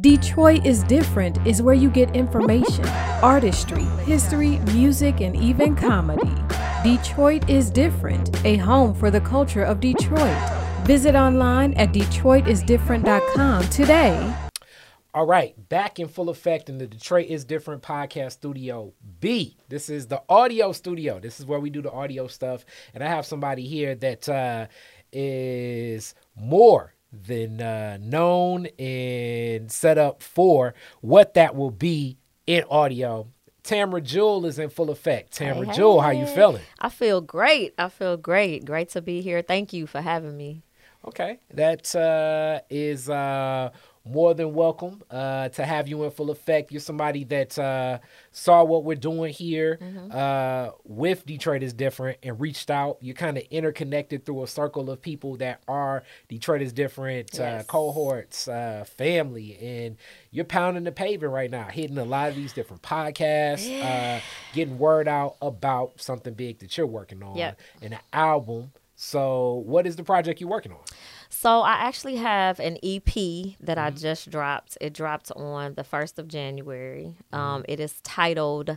Detroit is Different is where you get information, artistry, history, music, and even comedy. Detroit is Different, a home for the culture of Detroit. Visit online at DetroitisDifferent.com today. All right, back in full effect in the Detroit is Different podcast studio B. This is the audio studio. This is where we do the audio stuff. And I have somebody here that uh, is more than uh, known and set up for what that will be in audio. Tamara Jewel is in full effect. Tamara Hey, Jewel, how you feeling? I feel great. I feel great. Great to be here. Thank you for having me. Okay, that uh, is uh, more than welcome uh, to have you in full effect. You're somebody that uh, saw what we're doing here uh, with Detroit is different and reached out. You're kind of interconnected through a circle of people that are Detroit is different uh, Yes. cohorts, uh, family, and you're pounding the pavement right now, hitting a lot of these different podcasts, uh, getting word out about something big that you're working on, Yep. and an album. So, what is the project you're working on? So I actually have an EP that I Mm-hmm. just dropped. It dropped on the first of January. Mm-hmm. Um, it is titled.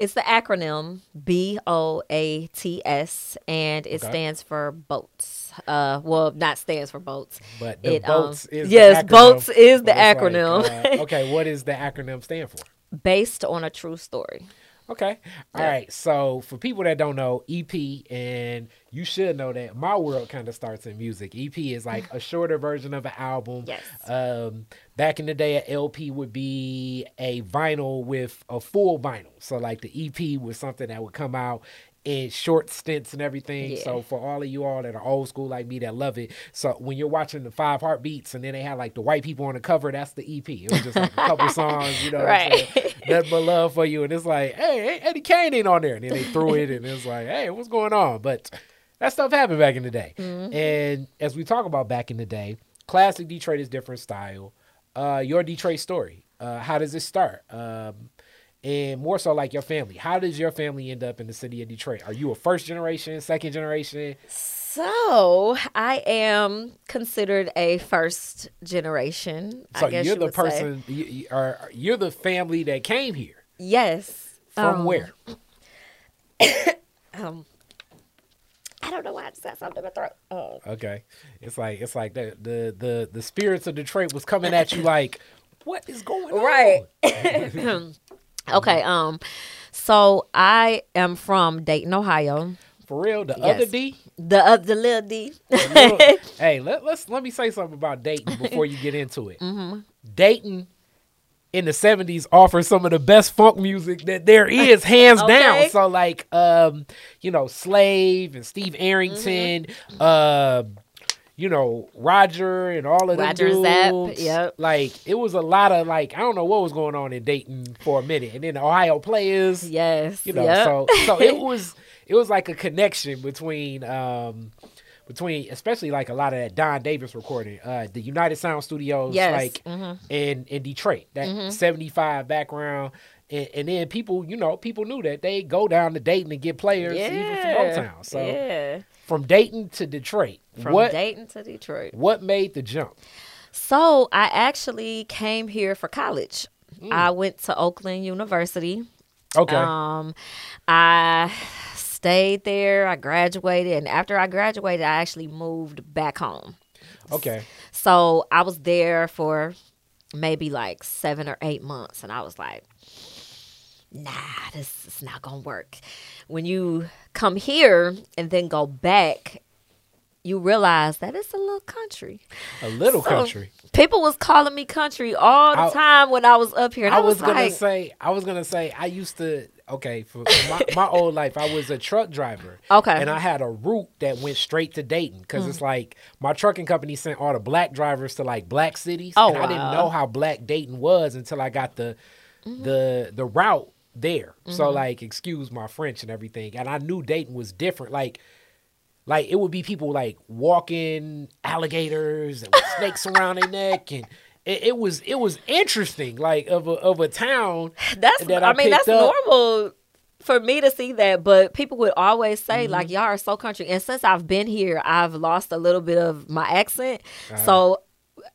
It's the acronym B O A T S, and it Okay. stands for boats. Uh, well, not stands for boats. But It, um, boats is yes, the boats is the it's like, acronym. uh, okay, what does the acronym stand for? Based on a true story. Okay, all Yeah. right. So for people that don't know, EP, and you should know that my world kind of starts in music. EP is like a shorter version of an album. Yes. Um, back in the day, a LP would be a vinyl with a full vinyl. So like the EP was something that would come out in short stints and everything. Yeah. So for all of you all that are old school like me that love it, so when you're watching the Five Heartbeats and then they had like the white people on the cover, that's the EP. It was just like a couple songs, you know, Right. nothing but love for you. And it's like, hey, Eddie Kane ain't on there. And then they threw it, and it's like, hey, what's going on? But that stuff happened back in the day. And as we talk about back in the day, classic Detroit is different style. Uh, your Detroit story. Uh, how does it start? Um, and more so like your family. How does your family end up in the city of Detroit? Are you a first generation, second generation? So I am considered a first generation. So I guess you're you the person, you, you, are, you're the family that came here. Yes. From Um, where? Um, I don't know why I just got something in my throat. Oh. Okay, it's like it's like the the the the spirits of Detroit was coming at you like, what is going on? Right. okay. Um. So I am from Dayton, Ohio. For real, the Yes. other D. The uh, the little D. Look, hey, let, let's let me say something about Dayton before you get into it. Mm-hmm. Dayton in the '70s offers some of the best funk music that there is, hands down. So like, um, you know, Slave and Steve Arrington, uh, you know, Roger and all of them Roger Zapp, yep. Like it was a lot of like I don't know what was going on in Dayton for a minute, and then the Ohio players yes. you know yep. so so it was it was like a connection between um between especially like a lot of that Don Davis recording uh the United Sound Studios Yes, like mhm. in in Detroit that 75 background and, and then people you know people knew that they go down to Dayton and get players even from yeah. Motown so yeah. From Dayton to Detroit From what Dayton to Detroit. what made the jump So I actually came here for college. Mm. I went to Oakland University. okay Um, I stayed there. I graduated, and after I graduated, I actually moved back home. okay So I was there for maybe like seven or eight months, and I was like, "Nah, this is not gonna work." When you come here and then go back, you realize that it's a little country. a little So, country People was calling me country all the I- time when I was up here. I I, was, gonna like, say, I was gonna say, I used to. Okay, for my, my old life, I was a truck driver. Okay. Mm. and I had a route that went straight to Dayton because it's like my trucking company sent all the black drivers to like black cities, Oh, and I didn't know how black Dayton was until I got the Mm-hmm. the the route there. So like, excuse my French and everything, and I knew Dayton was different. Like. Like it would be people like walking alligators and snakes around their neck, and it, it was it was interesting. Like of a of a town That's that I, I mean that's up. normal for me to see that, but people would always say Mm-hmm. like y'all are so country. And since I've been here, I've lost a little bit of my accent. Uh-huh. So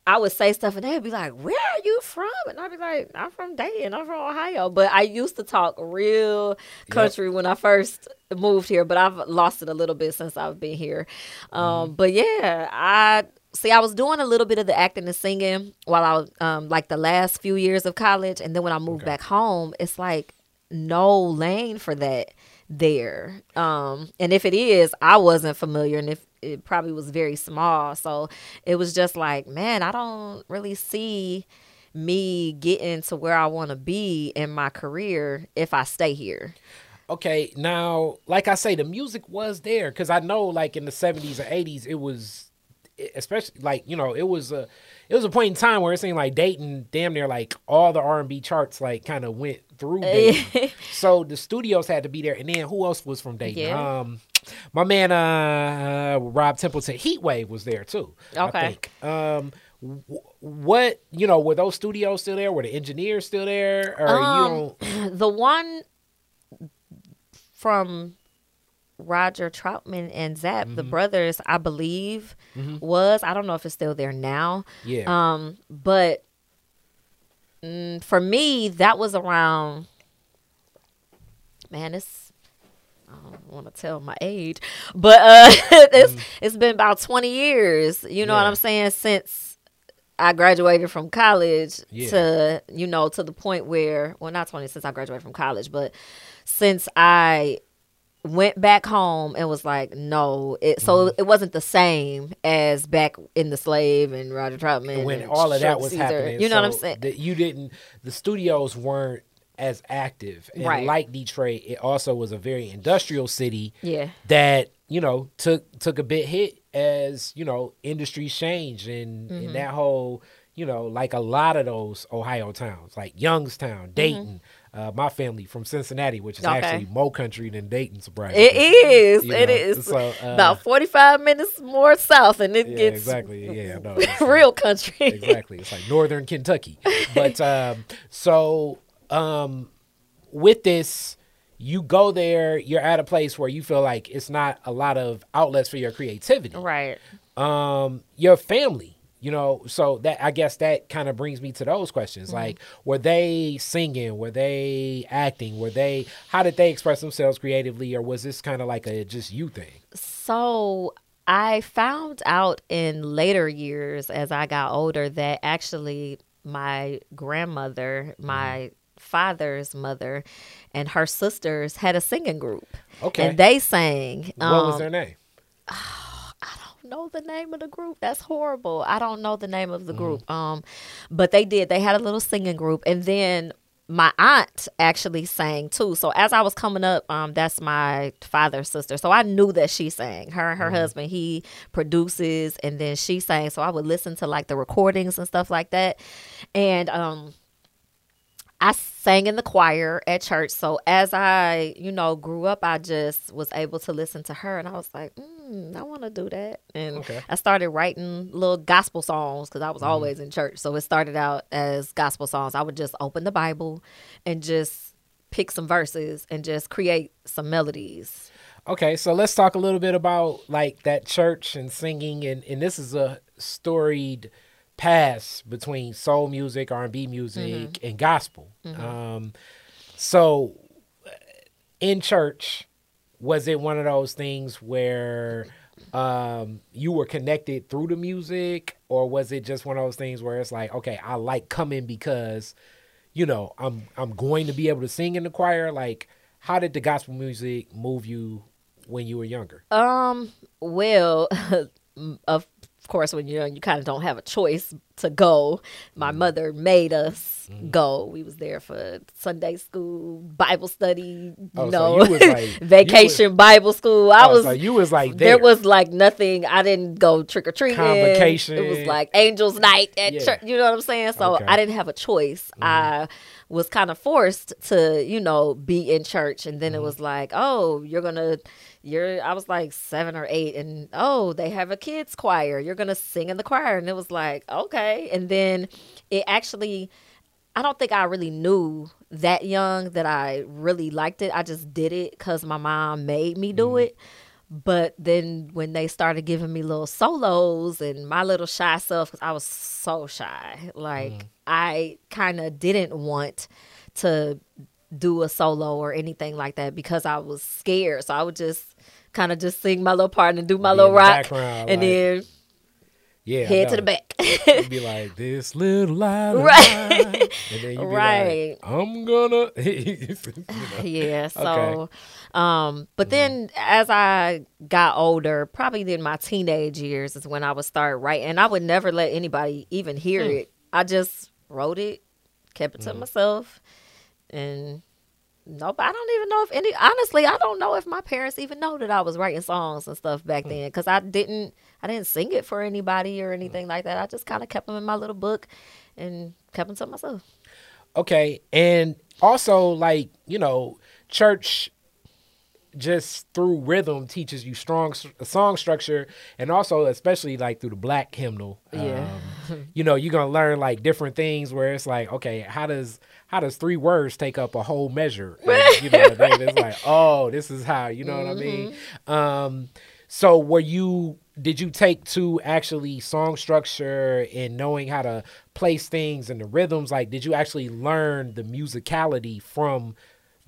I would say stuff and they'd be like, "Where are you from?" And I'd be like, "I'm from Dayton. I'm from Ohio." But I used to talk real country when I first moved here, but I've lost it a little bit since I've been here. Um, Mm-hmm. But yeah, I see. I was doing a little bit of the acting and singing while I was um, like the last few years of college, and then when I moved Okay. back home, it's like no lane for that there. Um, and if it is, I wasn't familiar, and if it probably was very small, so it was just like, man, I don't really see me getting to where I want to be in my career if I stay here. Okay, now, like I say, the music was there because I know, like in the seventies or eighties, it was, especially like you know, it was a, it was a point in time where it seemed like Dayton, damn near like all the R and B charts, like kind of went through Dayton. so the studios had to be there, and then who else was from Dayton? Yeah. Um, my man, uh, Rod Temperton, Heatwave was there too. I Okay. think. Um, what you know, were those studios still there? Were the engineers still there? Or Um, you don't? the one from Roger Troutman and Zapp, the Mm-hmm. brothers, I believe, was. I don't know if it's still there now. Yeah. Um, but mm, for me, that was around. Man, it's. Want to tell my age, but uh, it's it's been about twenty years. You know what Mm. I'm saying since I graduated from college Yeah. to you know to the point where well not twenty since I graduated from college, but since I went back home and was like, no, it so Mm-hmm. it wasn't the same as back in the slave and Roger Troutman when and all of that was Caesar. happening. You know what I'm saying? That you didn't. The studios weren't as active, and Right. like Detroit, it also was a very industrial city yeah, that you know took took a bit hit as you know industries changed and Mm-hmm. and that whole you know like a lot of those Ohio towns like Youngstown, Dayton. Uh, my family from Cincinnati, which is Mm-hmm. Okay. actually more country than Dayton, surprisingly. it is. You it know, is so, uh, about 45 minutes more south, and it Yeah, gets exactly. Yeah, no, real country. exactly. It's like northern Kentucky. But um, so um, with this, you go there. You're at a place where you feel like it's not a lot of outlets for your creativity. right. Um, your family. You know, so that I guess that kind of brings me to those questions. Mm-hmm. Like, were they singing? Were they acting? Were they? How did they express themselves creatively, or was this kind of like a just you thing? So I found out in later years as I got older that actually my grandmother, Mm-hmm. Father's mother, and her sisters had a singing group. Okay. And they sang. what um, was their name? Oh, I don't know the name of the group. That's horrible. I don't know the name of the Mm. group. Um, but they did. They had a little singing group, and then my aunt actually sang too. So as I was coming up, um, that's my father's sister. So I knew that she sang. Her and her husband, he produces, and then she sang. So I would listen to like the recordings and stuff like that, and um. I sang in the choir at church. So as I, you know, grew up, I just was able to listen to her, and I was like, mm, I want to do that. And Okay. I started writing little gospel songs because I was always in church. So it started out as gospel songs. I would just open the Bible and just pick some verses and just create some melodies. Okay, so let's talk a little bit about like that church and singing, and and this is a storied past between soul music, R and B music, and gospel. Um, so in church, was it one of those things where um you were connected through the music, or was it just one of those things where it's like, okay, I like coming because you know I'm I'm going to be able to sing in the choir, like. How did the gospel music move you when you were younger? Um, well, of course, when you're young, you kind of don't have a choice to go. My mm. mother made us mm. go. We was there for Sunday school, Bible study, you Oh, so know, you was like- you vacation Bible school. I Oh, was so you was like there there. was like nothing. I didn't go trick or treating. Convocation. It was like Angels Night at Yeah. church. You know what I'm saying? So Okay. I didn't have a choice. Mm-hmm. I was kind of forced to, you know, be in church, and then it mm-hmm. was like, oh, you're gonna, you're. I was like seven or eight, and oh, they have a kids choir. You're gonna sing in the choir, and it was like, okay, and then it actually. I don't think I really knew that young that I really liked it. I just did it because my mom made me do mm-hmm. it. But then when they started giving me little solos and my little shy self, because I was so shy, like I kind of didn't want to do a solo or anything like that because I was scared. So I would just kind of just sing my little part and do my little rock, and like, then Yeah. Head to the back. Be like this little light, Right. and then you'd be Right. like, "I'm gonna." you know. yeah so Okay. um but then as i got older probably in my teenage years is when i would start writing and i would never let anybody even hear Hmm. it i just wrote it kept it to myself and nope i don't even know if any honestly i don't know if my parents even know that i was writing songs and stuff back Hmm. then because i didn't i didn't sing it for anybody or anything like that i just kind of kept them in my little book and kept them to myself Okay, and also like you know, church just through rhythm teaches you strong song structure, and also especially like through the black hymnal. Yeah. um, you know, you're gonna learn like different things where it's like, okay, how does how does three words take up a whole measure? And, you know, then it's like, oh, this is how. You know what I mean? Um, so were you? Did you take to actually song structure and knowing how to place things and the rhythms? Like, did you actually learn the musicality from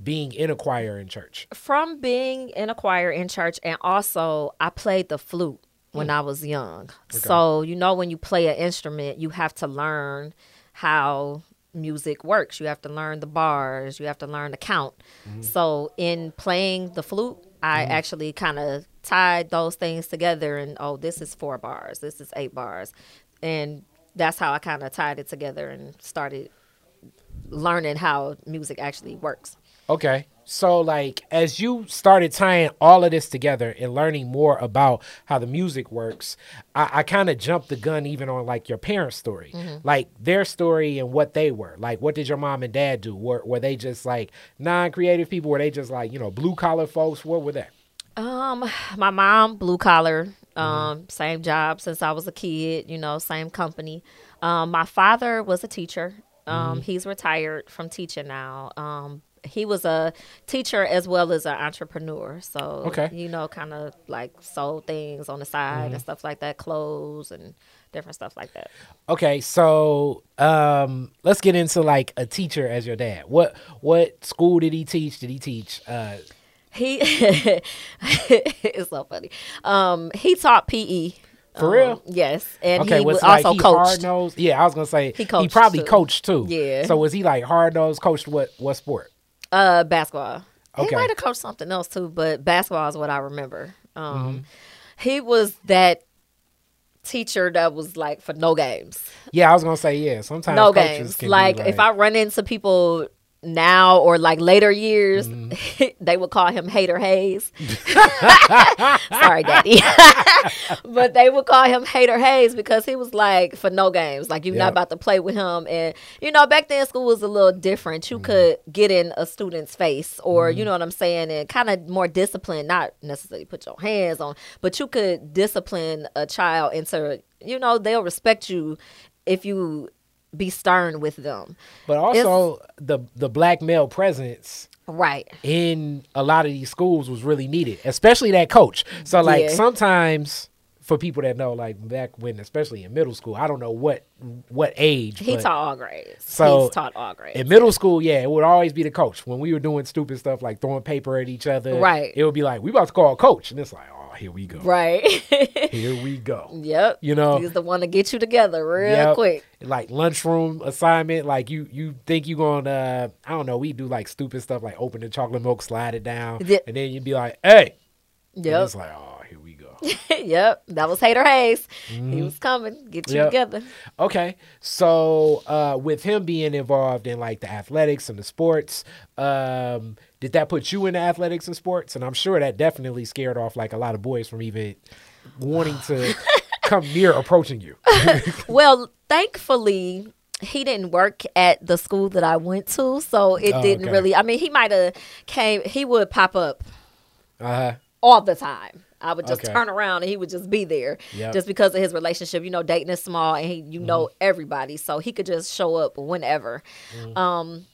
being in a choir in church? from being in a choir in church and also I played the flute when Hmm. I was young. So, you know when you play an instrument, you have to learn how music works. You have to learn the bars, you have to learn the count. Mm-hmm. So, in playing the flute, I actually kind of tied those things together and oh, this is 4 bars, this is 8 bars. And that's how I kind of tied it together and started learning how music actually works. Okay. So, like, as you started tying all of this together and learning more about how the music works, I, I kind of jumped the gun even on like your parents' story, mm-hmm. like their story and what they were. Like, what did your mom and dad do? Were, were they just like non creative people? Were they just like, you know, blue collar folks? What were they? Um, my mom, blue collar, um, same job since I was a kid, you know, same company. Um, my father was a teacher. Um, he's retired from teaching now. Um, he was a teacher as well as an entrepreneur. So, Okay. you know, kind of like sold things on the side and stuff like that, clothes and different stuff like that. Okay, so um, let's get into like a teacher as your dad. What what school did he teach? Did he teach? Uh, He, it's so funny. Um, he taught PE. For Um, real? Yes, and Okay, he was like also he coached. hard nosed? Yeah, I was gonna say He he, probably too. coached too. Yeah. So was he like hard nosed? Coached what what sport? Uh, basketball. Okay. He might have coached something else too, but basketball is what I remember. Um, Mm-hmm. he was that teacher that was like for no games, Yeah, I was gonna say yeah. Sometimes no coaches games. can be Like, if I run into people now or like later years, Mm-hmm. they would call him Hater Hayes. Sorry, Daddy. but they would call him Hater Hayes because he was like for no games. Like you're not about to play with him. And you know, back then school was a little different. Mm-hmm. You could get in a student's face or you know what I'm saying, and kind of more discipline, not necessarily put your hands on, but you could discipline a child into you know, they'll respect you if you be stern with them. but also the the black male presence Right. in a lot of these schools was really needed, especially that coach. So like Yeah. sometimes for people that know, like back when, especially in middle school, I don't know what what age. He taught all grades. So, He's taught all grades. in middle school, yeah, it would always be the coach. When we were doing stupid stuff like throwing paper at each other, Right. It would be like, we about to call a coach, and it's like, oh, here we go, right. here we go. yep. You know, He's the one to get you together real Yep. quick. like lunchroom assignment. Like you, you think you gonna, uh, I don't know. We do like stupid stuff, like open the chocolate milk, slide it down, and then you'd be like, hey, and Yep. it's like, oh, here we go. yep. That was Hater Hayes. He was coming. Get you Yep. together. Okay, so uh, with him being involved in like the athletics and the sports, um, did that put you into athletics and sports? And I'm sure that definitely scared off like a lot of boys from even wanting to come near approaching you. Well, thankfully, he didn't work at the school that I went to, so it Oh, didn't okay. really. I mean, he might have came. He would pop up Uh, all the time. I would just Okay. turn around and he would just be there, Yep. Mm-hmm. just because of his relationship. You know, Dayton is small and he, you know everybody, so he could just show up whenever. Mm. Um,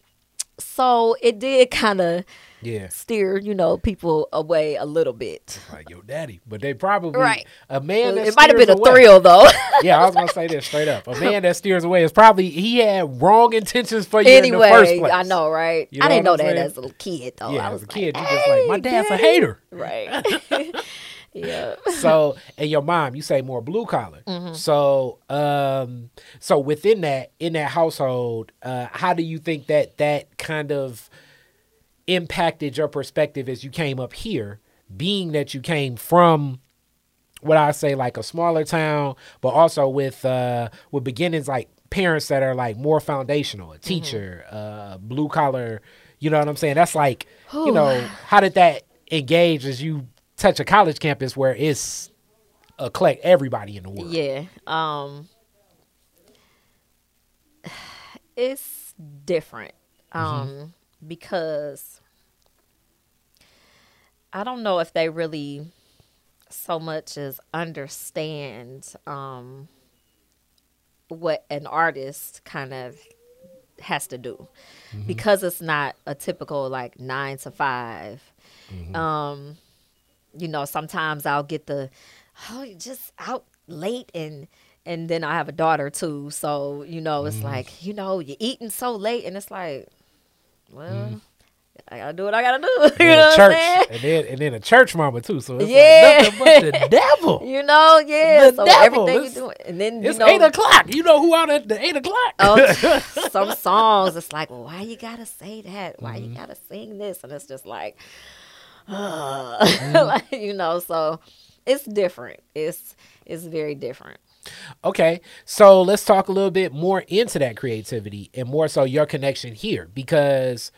so it did kind of Yeah. steer, you know, people away a little bit. Like your daddy, but they probably Right. a man. That It might have been a away- thrill though. Yeah, I was gonna say this straight up. A man that steers away is probably he had wrong intentions for you anyway, in the first place. I know, right? You I didn't know I'm that saying? as a little kid though. Yeah, I as was a kid, like, you just like my "Hey, dad's a hater. Right. yeah. so and your mom you say more blue collar Mm-hmm. so um so within that in that household uh how do you think that that kind of impacted your perspective as you came up here being that you came from what i say like a smaller town but also with uh with beginnings like parents that are like more foundational a teacher uh blue collar you know what i'm saying that's like you know how did that engage as you touch a college campus where it's a collect everybody in the world Yeah. Um it's different. Um because I don't know if they really so much as understand um what an artist kind of has to do because it's not a typical like 9 to 5 um you know sometimes i'll get the oh you're just out late and and then i have a daughter too. So you know it's like you know you're eating so late and it's like well i gotta do what i gotta do you know church. and then and then a church mama too so it's Yeah. like nothing but the devil. You know yeah The so devil, everything it's- you're doing and then you it's know eight o'clock. You know who out at the eight o'clock? Oh, some songs it's like well why you gotta say that? Why Mm-hmm. you gotta sing this? And it's just like Mm-hmm. like, you know so it's different it's it's very different Okay, so let's talk a little bit more into that creativity and more so your connection here because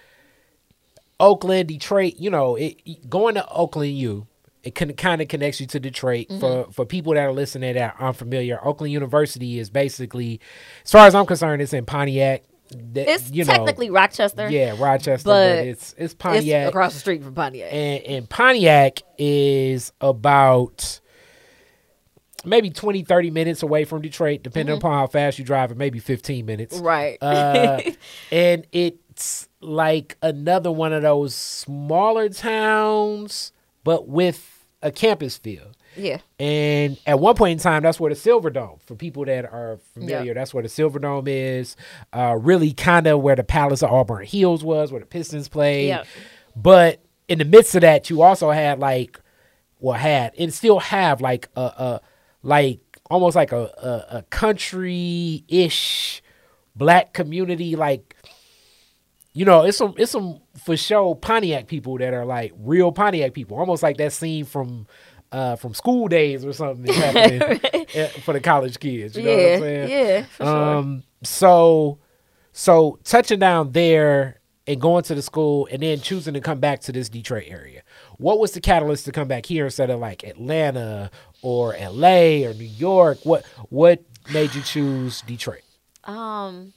Oakland, Detroit, you know, it, going to Oakland you it can, kind of connects you to Detroit. For for people that are listening that are unfamiliar, Oakland University is basically, as far as I'm concerned, it's in Pontiac. That- it's you know, technically rochester yeah, Rochester, but, but it's it's it's Pontiac across the street from pontiac and, and Pontiac is about maybe 20, 30 minutes away from Detroit, depending upon how fast you drive, or maybe 15 minutes. right Uh, and it's like another one of those smaller towns, but with a campus feel. Yeah And at one point in time, that's where the Silver Dome, for people that are familiar, that's where the Silver Dome is. Uh, really kind of where the Palace of Auburn Hills was, where the Pistons played. But in the midst of that, you also had like, well, had and still have like a, a like almost like a, a, a country ish black community, like you know, it's some it's some for sure Pontiac people that are like real Pontiac people, almost like that scene from uh from School Daze or something eh, for the college kids. You know what I'm saying? yeah for sure Um, so, so touching down there and going to the school and then choosing to come back to this Detroit area. What was the catalyst to come back here instead of like Atlanta or LA or New York? What what made you choose Detroit? Um,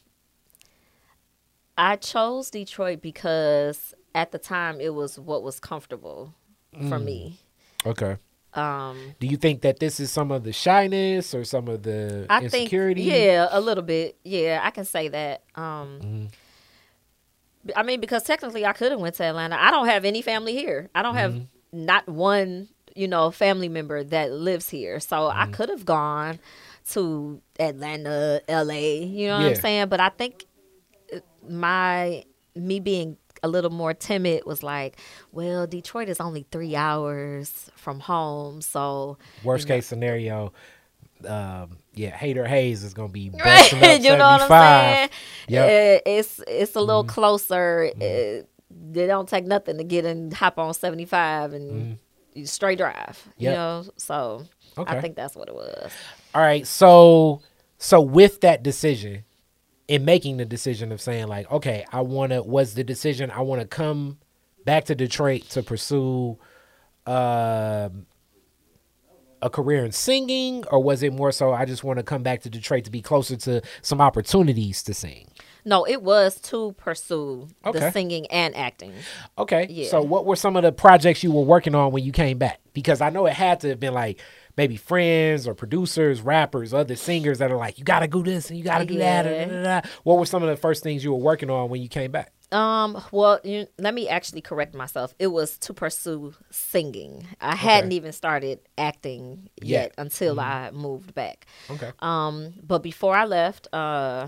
I chose Detroit because at the time it was what was comfortable for Mm. me. Okay. Um, Do you think that this is some of the shyness or some of the I think insecurity? yeah, a little bit. Yeah, I can say that. Um, Mm-hmm. I mean, because technically I could have went to Atlanta. I don't have any family here. I don't have Mm-hmm. not one, you know, family member that lives here. So I Mm-hmm. could have gone to Atlanta, LA. You know what Yeah. I'm saying? But I think uh, my me being a little more timid was like, well, Detroit is only three hours from home, so Worst case scenario, um, yeah, Hater Hayes is gonna be busting up you know what I'm saying? Yep. Mm-hmm. Uh, it's it's a little closer. Uh, they don't take nothing to get and hop on 75 and you straight drive. You Mm-hmm. Know, so Okay. I think that's what it was. All right, so so with that decision, in making the decision of saying like, okay, I want to was the decision I want to come back to Detroit to pursue um a career in singing, or was it more so I just want to come back to Detroit to be closer to some opportunities to sing? No, it was to pursue Okay. the singing and acting. Okay. Yeah. So what were some of the projects you were working on when you came back? Because I know it had to have been like maybe friends or producers, rappers, other singers that are like, you gotta do this and you gotta do that. Yeah. da, da, da, da." What were some of the first things you were working on when you came back? Um, well, you, let me actually correct myself. It was to pursue singing. I hadn't even started acting yet, Yet. until I moved back. Okay. Um, but before I left, uh,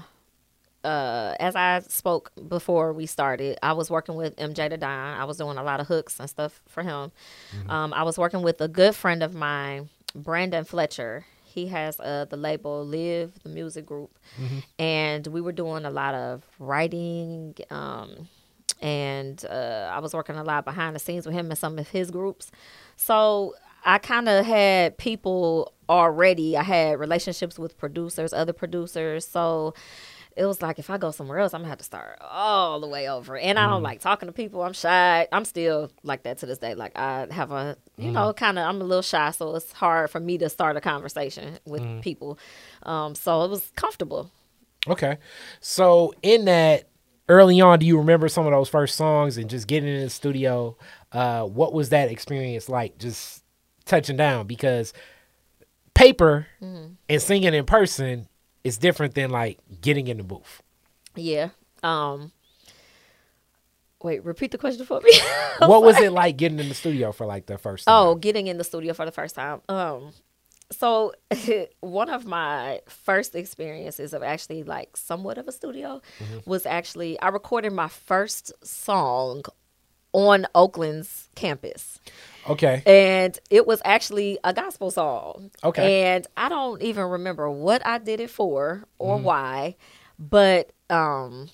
uh, as I spoke before we started, I was working with MJ the Don. I was doing a lot of hooks and stuff for him. Um, I was working with a good friend of mine, Brandon Fletcher. He has uh, the label Live, the music group, and we were doing a lot of writing. Um, and uh, I was working a lot behind the scenes with him and some of his groups. So I kind of had people already. I had relationships with producers, other producers. So it was like if I go somewhere else, I'm gonna have to start all the way over. And I don't like talking to people. I'm shy. I'm still like that to this day. Like I have a, you know, kind of. I'm a little shy, so it's hard for me to start a conversation with people. Um, so it was comfortable. Okay. So in that early on, do you remember some of those first songs and just getting in the studio? Uh, what was that experience like just touching down? Because paper and singing in person is different than like getting in the booth. Yeah. Um. Wait, repeat the question for me. what was it like getting in the studio for like the first time? Oh, getting in the studio for the first time. Um, so one of my first experiences of actually like somewhat of a studio was actually I recorded my first song on Oakland's campus. Okay. And it was actually a gospel song. Okay. And I don't even remember what I did it for or why, but um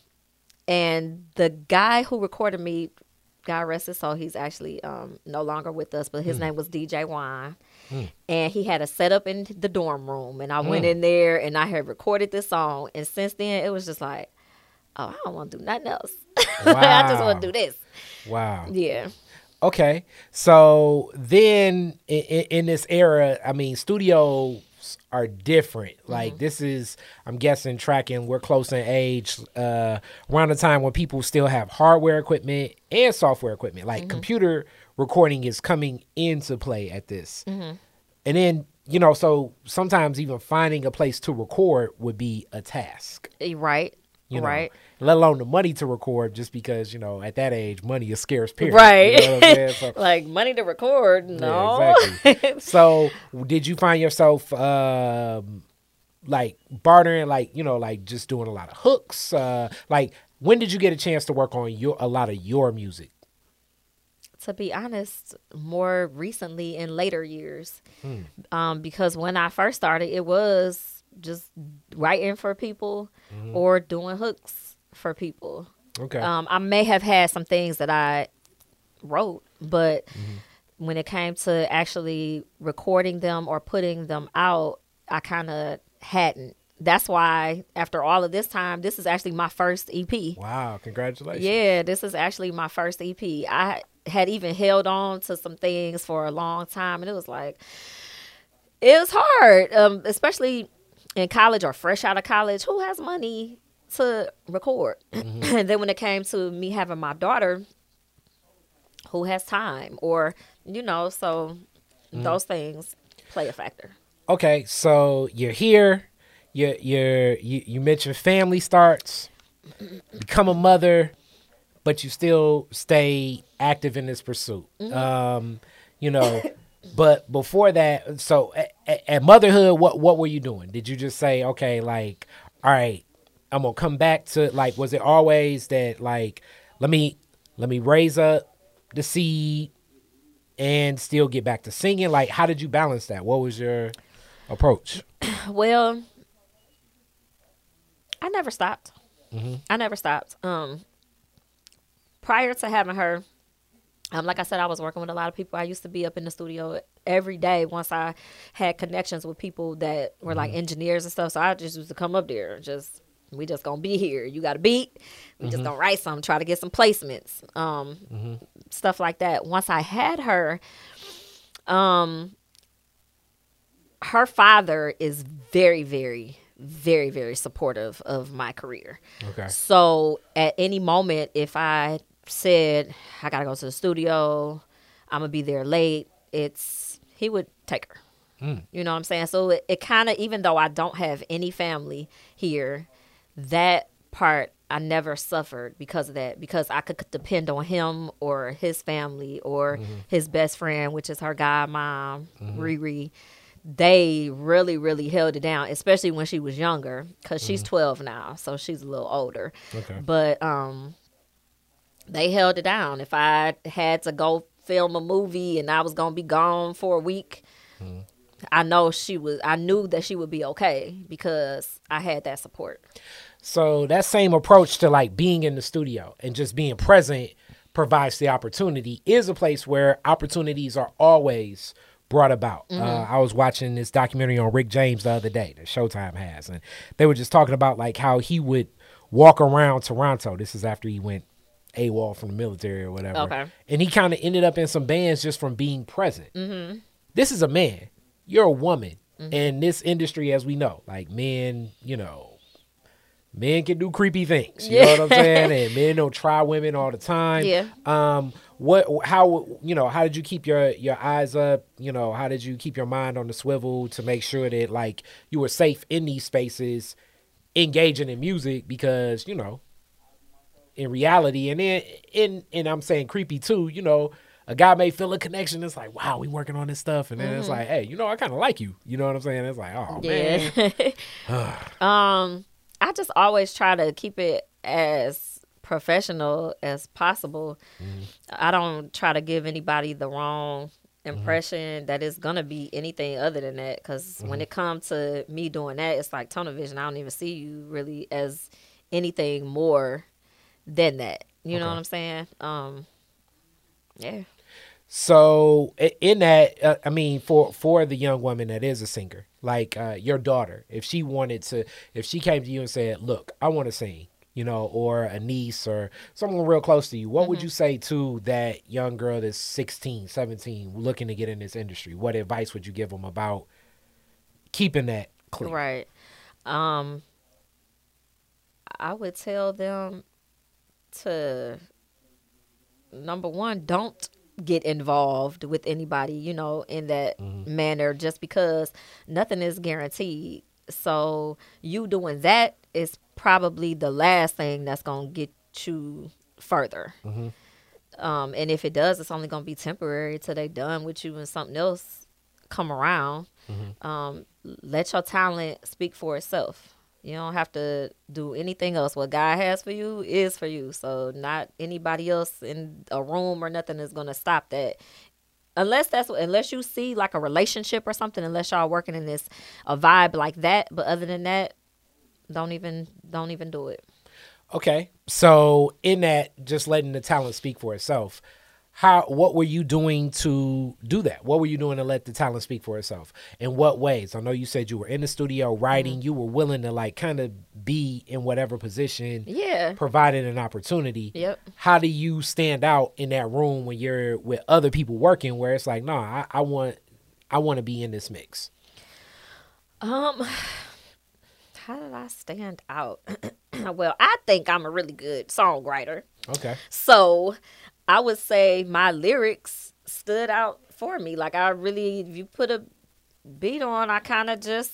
and the guy who recorded me, God rest his soul, he's actually um no longer with us, but his name was DJ Wine. And he had a setup in the dorm room and I went in there and I had recorded this song and since then it was just like, Oh, I don't want to do nothing else. I just want to do this. Wow. Yeah. Okay. So then in, in this era, I mean, studios are different. Like this is, I'm guessing, tracking. We're close in age, uh, around the time when people still have hardware equipment and software equipment. Like computer recording is coming into play at this, and then you know, so sometimes even finding a place to record would be a task. Eh, Right. You know, right. let alone the money to record, just because you know at that age money is scarce. Period. Right. You know what I'm saying? So- like money to record. Yeah, No. exactly. so, did you find yourself um, like bartering, like you know, like just doing a lot of hooks? Uh, like, when did you get a chance to work on your a lot of your music? to be honest, more recently in later years. Hmm. Um, because when I first started, it was just writing for people Mm-hmm. or doing hooks for people. Okay, Um, I may have had some things that I wrote, but Mm-hmm. when it came to actually recording them or putting them out, I kind of hadn't. That's why after all of this time, this is actually my first EP. wow, congratulations. Yeah, this is actually my first EP. I had even held on to some things for a long time, and it was like it was hard, um, especially in college or fresh out of college. Who has money to record? Mm-hmm. and then when it came to me having my daughter, who has time, or you know, so mm-hmm. those things play a factor. Okay, so you're here. You you're you you mentioned family starts, become a mother, but you still stay active in this pursuit. Mm-hmm. Um, you know, but before that, so at, at- motherhood, what what were you doing? Did you just say, okay, like, all right, I'm gonna come back to like, was it always that like, let me let me raise up the seed and still get back to singing? Like, how did you balance that? What was your approach? Well, I never stopped. I never stopped. Um, prior to having her, um, like I said, I was working with a lot of people. I used to be up in the studio every day. Once I had connections with people that were like engineers and stuff, so I just used to come up there. Just we just gonna be here. You got a beat. We just gonna write some. Try to get some placements. Um, stuff like that. Once I had her, um, her father is very, very, very, very supportive of my career. Okay. So at any moment, if I said I gotta go to the studio, I'm gonna be there late, it's he would take her. Hmm. You know what I'm saying? So it, it kind of, even though I don't have any family here, that part I never suffered because of that because I could depend on him or his family or mm-hmm. his best friend, which is her godmom, mm-hmm. Riri. They really, really held it down, especially when she was younger, because she's mm-hmm. 12 now, so she's a little older. Okay. But um, they held it down. If I had to go film a movie and I was gonna be gone for a week, I know she was. I knew that she would be okay because I had that support. So that same approach to like being in the studio and just being present provides the opportunity is a place where opportunities are always brought about. Uh, I was watching this documentary on Rick James the other day that Showtime has, and they were just talking about like how he would walk around Toronto. This is after he went AWOL from the military or whatever. Okay. And he kind of ended up in some bands just from being present. Mm-hmm. This is a man. You're a woman. And this industry, as we know, like men, you know, men can do creepy things. You know what I'm saying? And men don't try women all the time. Yeah. Um. What? How? You know? How did you keep your your eyes up? You know? How did you keep your mind on the swivel to make sure that like you were safe in these spaces, engaging in music? Because you know, in reality, and then in and I'm saying creepy too. You know. A guy may feel a connection. It's like, wow, we working on this stuff, and then it's mm-hmm. like, hey, you know, I kind of like you. You know what I'm saying? It's like, oh man, Yeah. um, I just always try to keep it as professional as possible. Mm-hmm. I don't try to give anybody the wrong mm-hmm. impression that it's gonna be anything other than that. Because when it comes to me doing that, it's like tunnel vision. I don't even see you really as anything more than that. You know what I'm saying? Um, yeah. So in that, uh, I mean, for for the young woman that is a singer, like uh, your daughter, if she wanted to, if she came to you and said, "Look, I want to sing," you know, or a niece or someone real close to you, what would you say to that young girl that's 16, 17, looking to get in this industry? What advice would you give them about keeping that clear? Right. Um I would tell them to number one, don't get involved with anybody, you know, in that manner just because nothing is guaranteed. So you doing that is probably the last thing that's gonna get you further. Um, and if it does, it's only gonna be temporary till they done with you and something else come around. Um, let your talent speak for itself. You don't have to do anything else. What God has for you is for you. So not anybody else in a room or nothing is gonna stop that. Unless that's unless you see like a relationship or something, unless y'all working in this a vibe like that. But other than that, don't even don't even do it. Okay. So in that, just letting the talent speak for itself, how what were you doing to do that? What were you doing to let the talent speak for itself? In what ways? I know you said you were in the studio writing, you were willing to like kind of be in whatever position Yeah. provided an opportunity. Yep. How do you stand out in that room when you're with other people working where it's like, no, I, I want I want to be in this mix. Um, how did I stand out? well, I think I'm a really good songwriter. Okay. So I would say my lyrics stood out for me. Like I really, if you put a beat on, I kind of just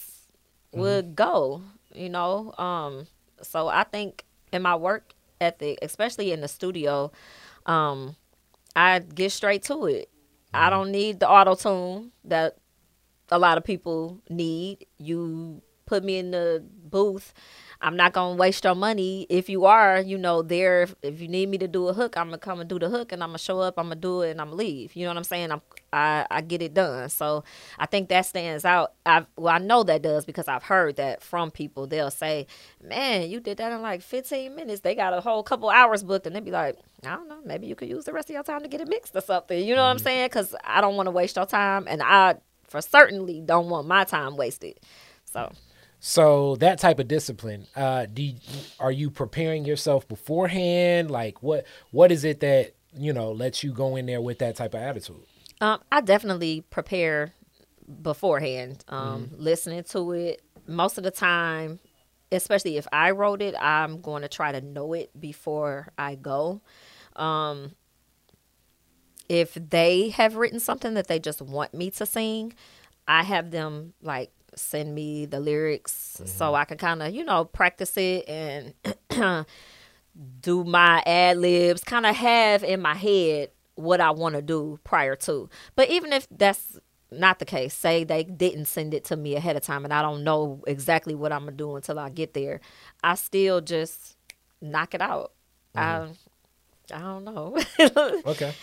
would go, you know. Um, so I think in my work ethic, especially in the studio, um, I get straight to it. I don't need the auto tune that a lot of people need. You put me in the booth. I'm not gonna waste your money. If you are, you know, there. If, if you need me to do a hook, I'm gonna come and do the hook, and I'm gonna show up. I'm gonna do it, and I'm gonna leave. You know what I'm saying? I'm, I I get it done. So I think that stands out. I well, I know that does because I've heard that from people. They'll say, "Man, you did that in like 15 minutes." They got a whole couple hours booked, and they'd be like, "I don't know. Maybe you could use the rest of your time to get it mixed or something." You know what I'm mm-hmm. saying? Because I don't want to waste your time, and I for certainly don't want my time wasted. So. So that type of discipline, uh, do you, are you preparing yourself beforehand? Like what what is it that you know lets you go in there with that type of attitude? Um, I definitely prepare beforehand, um, listening to it. Most of the time, especially if I wrote it, I'm going to try to know it before I go. Um, if they have written something that they just want me to sing, I have them like send me the lyrics so mm-hmm. I can kind of, you know, practice it and do my ad libs, kind of have in my head what I want to do prior to. But even if that's not the case, say they didn't send it to me ahead of time and I don't know exactly what I'm gonna do until I get there, I still just knock it out. Mm-hmm. I I don't know. Okay.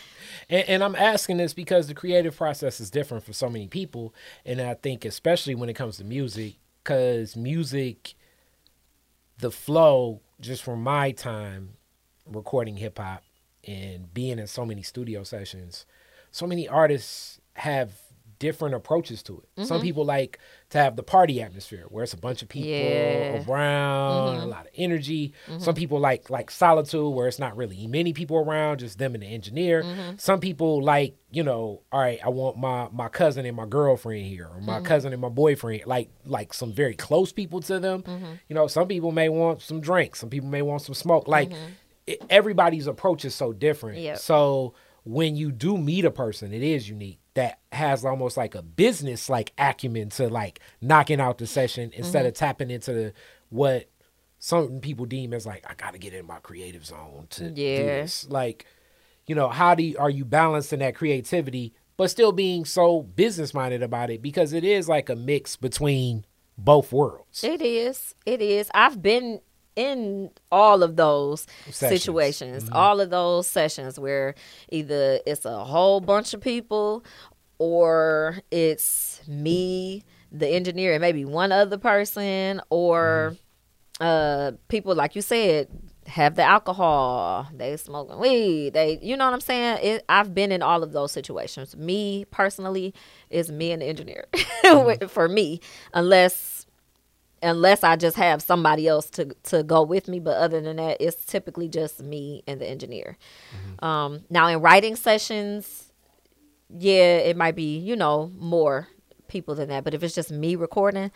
And, and I'm asking this because the creative process is different for so many people. And I think, especially when it comes to music, because music, the flow, just from my time recording hip hop and being in so many studio sessions, so many artists have different approaches to it. Some mm-hmm. people like to have the party atmosphere where it's a bunch of people Yeah. around, mm-hmm. a lot of energy. Some mm-hmm. people like like solitude where it's not really many people around, just them and the engineer. Some people like, you know, all right, I want my my cousin and my girlfriend here or my cousin and my boyfriend, like like some very close people to them. You know, some people may want some drinks, some people may want some smoke. Like it, everybody's approach is so different. Yep. So when you do meet a person, it is unique that has almost like a business like acumen to like knocking out the session instead Mm-hmm. of tapping into the, what some people deem as like I got to get in my creative zone to do this. Like, you know, how do you, are you balancing that creativity but still being so business minded about it because it is like a mix between both worlds. It is. It is. I've been in all of those Sessions. situations, mm-hmm. all of those sessions where either it's a whole bunch of people or it's me, the engineer, and maybe one other person, or mm-hmm. uh people like you said have the alcohol they smoking weed they you know what i'm saying? It, i've been in all of those situations. Me personally is me and the engineer. Mm-hmm. For me unless unless I just have somebody else to to go with me. But other than that, it's typically just me and the engineer. Um, now in writing sessions, yeah, it might be you know more people than that. But if it's just me recording,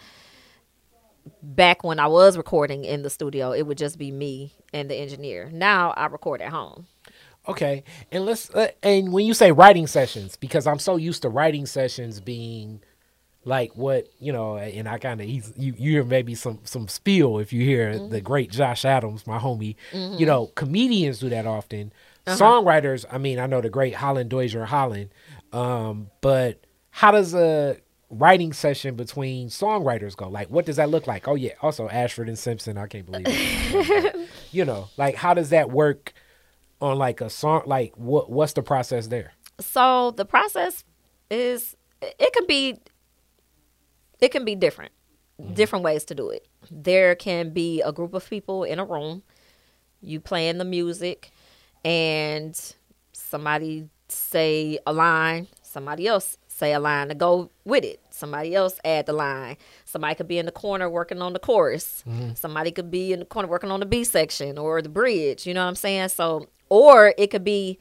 back when I was recording in the studio, it would just be me and the engineer. Now I record at home. Okay, and let's uh, and when you say writing sessions, because I'm so used to writing sessions being like what you know, and I kind of you you hear maybe some some spiel if you hear mm-hmm. the great Josh Adams, my homie. Mm-hmm. You know, comedians do that often. Uh-huh. Songwriters, I mean, I know the great Holland Dozier Holland, um, but how does a writing session between songwriters go? Like, what does that look like? Oh yeah, also Ashford and Simpson. I can't believe it. you know, like how does that work? on like a song like what what's the process there So the process is it can be it can be different. Mm-hmm. Different ways to do it. There can be a group of people in a room, you playing the music and somebody say a line, somebody else say a line to go with it. Somebody else add the line. Somebody could be in the corner working on the chorus. Mm-hmm. Somebody could be in the corner working on the B section or the bridge. You know what I'm saying? So, or it could be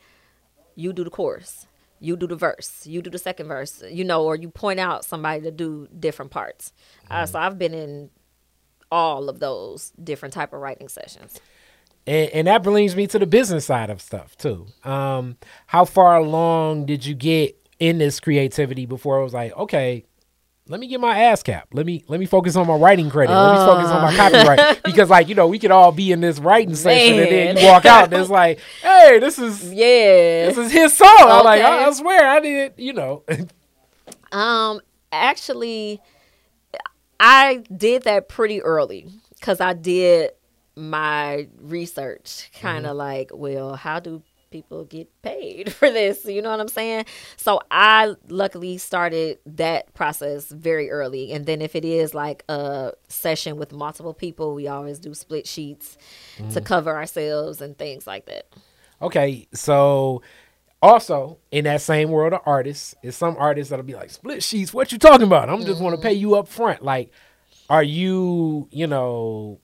you do the chorus, you do the verse, you do the second verse, you know, or you point out somebody to do different parts. Uh, so I've been in all of those different type of writing sessions. and, and that brings me to the business side of stuff too um how far along did you get in this creativity before it was like okay let me get my ASCAP. Let me let me focus on my writing credit. Let me focus on my copyright because, like you know, we could all be in this writing session, and then you walk out, and it's like, hey, this is Yeah. this is his song. I'm like, Okay. I, I swear, I did. You know, Um, actually, I did that pretty early because I did my research, kind of like, well, how do people get paid for this? You know what I'm saying? So I luckily started that process very early, and then if it is like a session with multiple people, we always do split sheets to mm. cover ourselves and things like that. Okay, so also in that same world of artists, is some artists that'll be like split sheets. What you talking about? I'm just want to pay mm-hmm. you up front. Like, are you, you know,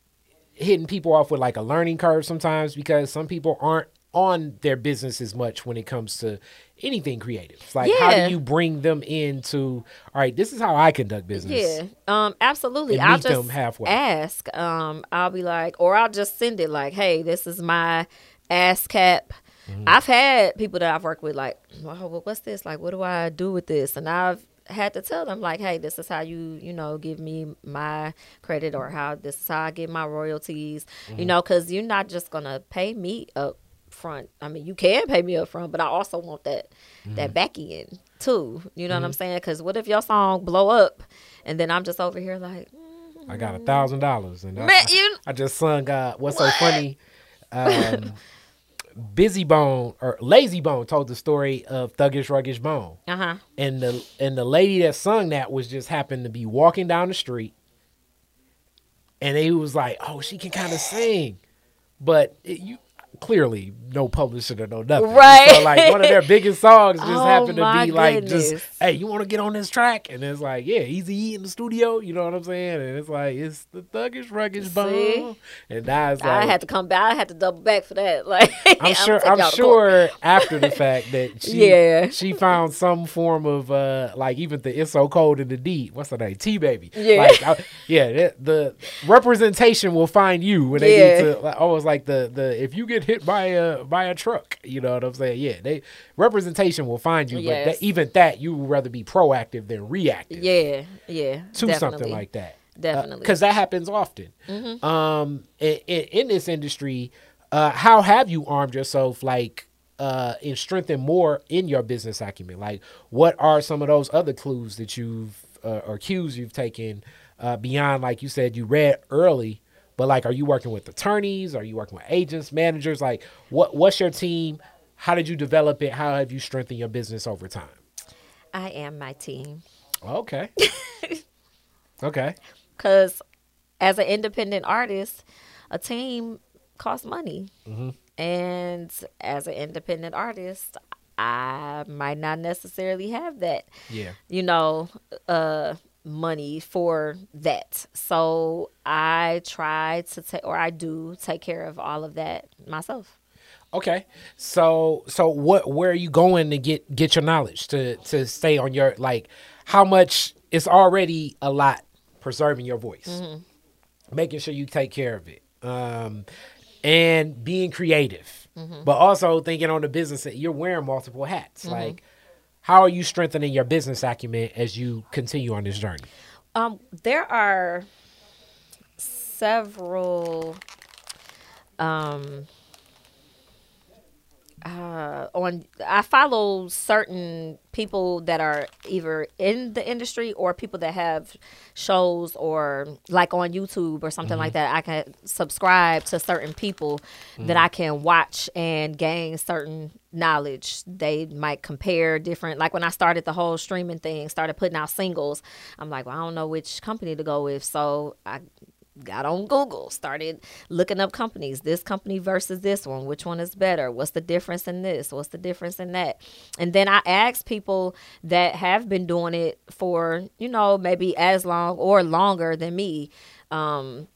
hitting people off with like a learning curve sometimes because some people aren't on their business as much when it comes to anything creative. Like, how do you bring them into? All right, this is how I conduct business. Yeah, um, absolutely. I'll just halfway. ask. Um, I'll be like, or I'll just send it like, "Hey, this is my ASCAP." Mm-hmm. I've had people that I've worked with like, "Well, what's this? Like, what do I do with this?" And I've had to tell them like, hey, this is how you, you know, give me my credit or how this is how I get my royalties, Mm-hmm. you know, because you're not just gonna pay me up front. I mean, you can pay me up front, but I also want that Mm-hmm. that back end too. You know what I'm saying? Because what if your song blow up, and then I'm just over here like, I got a thousand dollars, and I, you I just sung. Uh, what's so funny? Um, Bizzy Bone or Layzie Bone told the story of Thuggish Ruggish Bone, uh huh. and the and the lady that sung that was just happened to be walking down the street, and he was like, "Oh, she can kind of sing," but it, you clearly no publisher or no nothing. Right. So like one of their biggest songs just Oh, happened to be like goodness. just, "Hey, you want to get on this track?" And it's like, "Yeah, Easy E in the studio." You know what I'm saying? And it's like it's the Thuggish Ruggish? Bone, and now it's like I had to come back. I had to double back for that. Like, I'm sure. I'm to sure after the fact that she, Yeah. she found some form of uh, like even the it's so cold in the D. What's her name? T baby. Yeah. Like, I, yeah. The, the representation will find you when they Yeah. need to. Like, almost like the the if you get hit by a by a truck, you know what I'm saying? Yeah. They representation will find you, but Yes. that, even that you would rather be proactive than reactive Yeah, yeah. to definitely. something like that. Definitely. Because that happens often. Um, in, in, this industry, uh, how have you armed yourself, like, uh, and strengthened more in your business acumen? Like, what are some of those other clues that you've, uh, or cues you've taken uh, beyond, like you said, you read early, but like, are you working with attorneys? Are you working with agents, managers? Like, what what's your team? How did you develop it? How have you strengthened your business over time? I am my team. Okay. okay. Because as an independent artist, a team costs money. And as an independent artist, I might not necessarily have that, Yeah. you know, uh, money for that. So I try to take, or I do take care of all of that myself. Okay. So so what where are you going to get get your knowledge to to stay on your like how much it's already a lot preserving your voice. Mm-hmm. Making sure you take care of it. Um and being creative. Mm-hmm. But also thinking on the business that you're wearing multiple hats. Mm-hmm. Like how are you strengthening your business acumen as you continue on this journey? Um, there are several um uh on I follow certain people that are either in the industry or people that have shows or like on YouTube or something like that. I can subscribe to certain people that I can watch and gain certain knowledge. They might compare different like when I started the whole streaming thing, started putting out singles, I'm like, well, I don't know which company to go with. So I got on Google, started looking up companies, this company versus this one, which one is better? What's the difference in this? What's the difference in that? And then I asked people that have been doing it for, you know, maybe as long or longer than me. Um,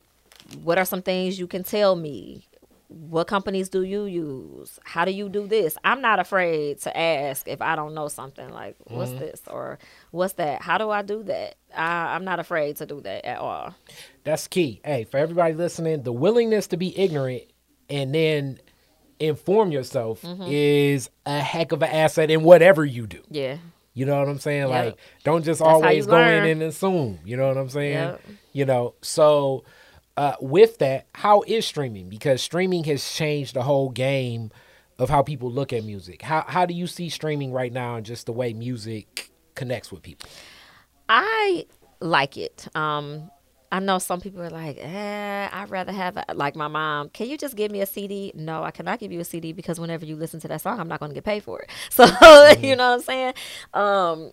what are some things you can tell me? What companies do you use? How do you do this? I'm not afraid to ask if I don't know something like, what's this or what's that? How do I do that? I, I'm not afraid to do that at all. That's key. Hey, for everybody listening, the willingness to be ignorant and then inform yourself Mm-hmm. is a heck of an asset in whatever you do. Yeah. You know what I'm saying? Yep. Like, don't just That's always go in and assume. You know what I'm saying? Yep. You know, so uh, with that, how is streaming? Because streaming has changed the whole game of how people look at music. How how do you see streaming right now and just the way music connects with people? I like it. Um, I know some people are like, eh, I'd rather have a, like my mom. Can you just give me a CD? No, I cannot give you a CD because whenever you listen to that song, I'm not going to get paid for it. So you know what I'm saying? Um,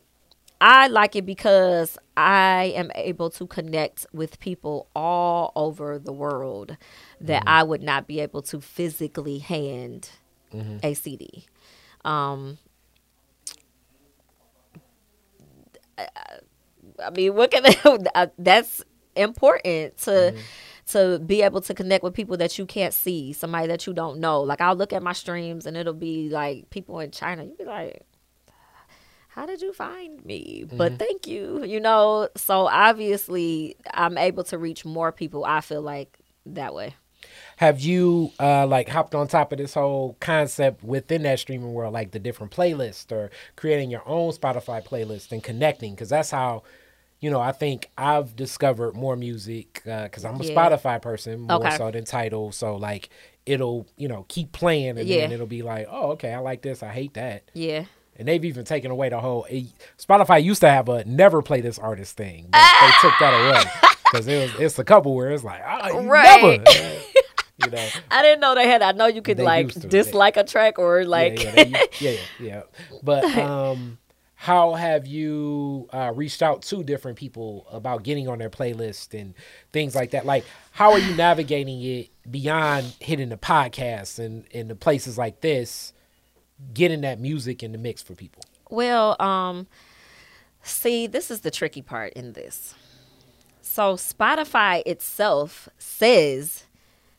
I like it because I am able to connect with people all over the world that mm-hmm. I would not be able to physically hand mm-hmm. a CD. Um, I mean, what can that's important to mm-hmm. to be able to connect with people that you can't see, somebody that you don't know. Like I'll look at my streams and it'll be like people in China. You be like, how did you find me? But thank you, you know. So obviously, I'm able to reach more people. I feel like that way. Have you uh, like hopped on top of this whole concept within that streaming world, like the different playlists or creating your own Spotify playlist and connecting? Because that's how, you know, I think I've discovered more music because I'm a Yeah. Spotify person more Okay. so than Tidal. So like it'll you know keep playing and Yeah. then it'll be like, oh okay, I like this, I hate that. Yeah. And they've even taken away the whole. It, Spotify used to have a never play this artist thing, but they took that away because it was it's a couple where it's like oh, you Right. never. you know, I didn't know they had. I know you could like used dislike a track or like. yeah, yeah, they- yeah, yeah, yeah. But um, how have you uh, reached out to different people about getting on their playlist and things like that? Like, how are you navigating it beyond hitting the podcasts and and the places like this, getting that music in the mix for people? Well, um, see, this is the tricky part in this. So Spotify itself says,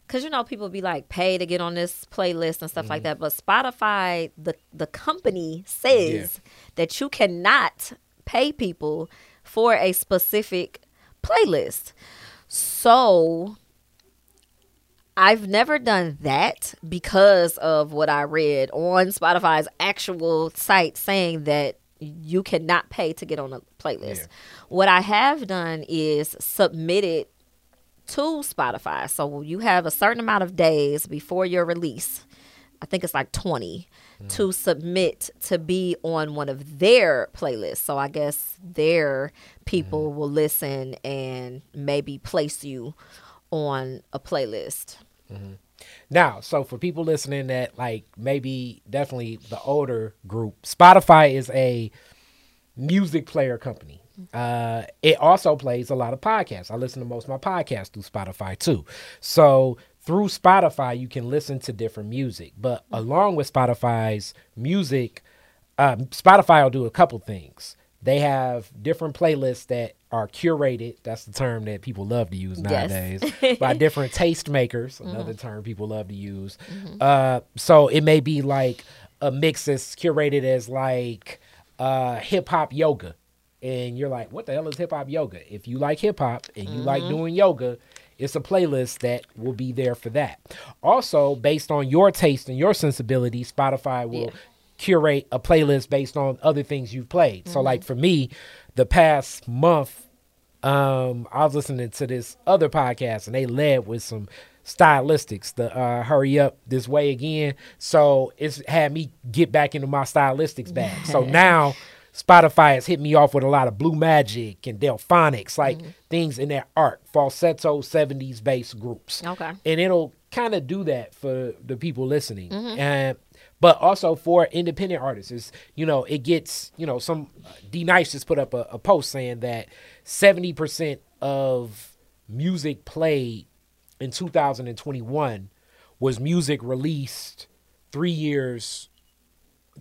because you know people be like pay to get on this playlist and stuff like that, but Spotify, the the company says that you cannot pay people for a specific playlist. So I've never done that because of what I read on Spotify's actual site saying that you cannot pay to get on a playlist. Yeah. What I have done is submitted to Spotify. So you have a certain amount of days before your release. I think it's like 20 mm. to submit to be on one of their playlists. So I guess their mm-hmm. people will listen and maybe place you on a playlist. Now, so for people listening that like maybe definitely the older group, Spotify is a music player company. Uh, it also plays a lot of podcasts. I listen to most of my podcasts through Spotify too. So through Spotify, you can listen to different music. But along with Spotify's music, um, Spotify will do a couple things. They have different playlists that are curated. That's the term that people love to use Yes. nowadays by different taste makers. Another term people love to use. Uh, so it may be like a mix that's curated as like uh, hip hop yoga, and you're like, what the hell is hip hop yoga? If you like hip hop and you like doing yoga, it's a playlist that will be there for that. Also, based on your taste and your sensibility, Spotify will Yeah. Curate a playlist based on other things you've played. So, like for me, the past month, um, I was listening to this other podcast and they led with some stylistics, the uh, hurry up this way again. So it's had me get back into my stylistics bag. so now Spotify has hit me off with a lot of Blue Magic and Delphonics, like things in that art, falsetto 70s based groups Okay. and it'll kind of do that for the people listening and but also for independent artists it's, you know it gets you know some D-Nice just put up a, a post saying that 70% of music played in 2021 was music released three years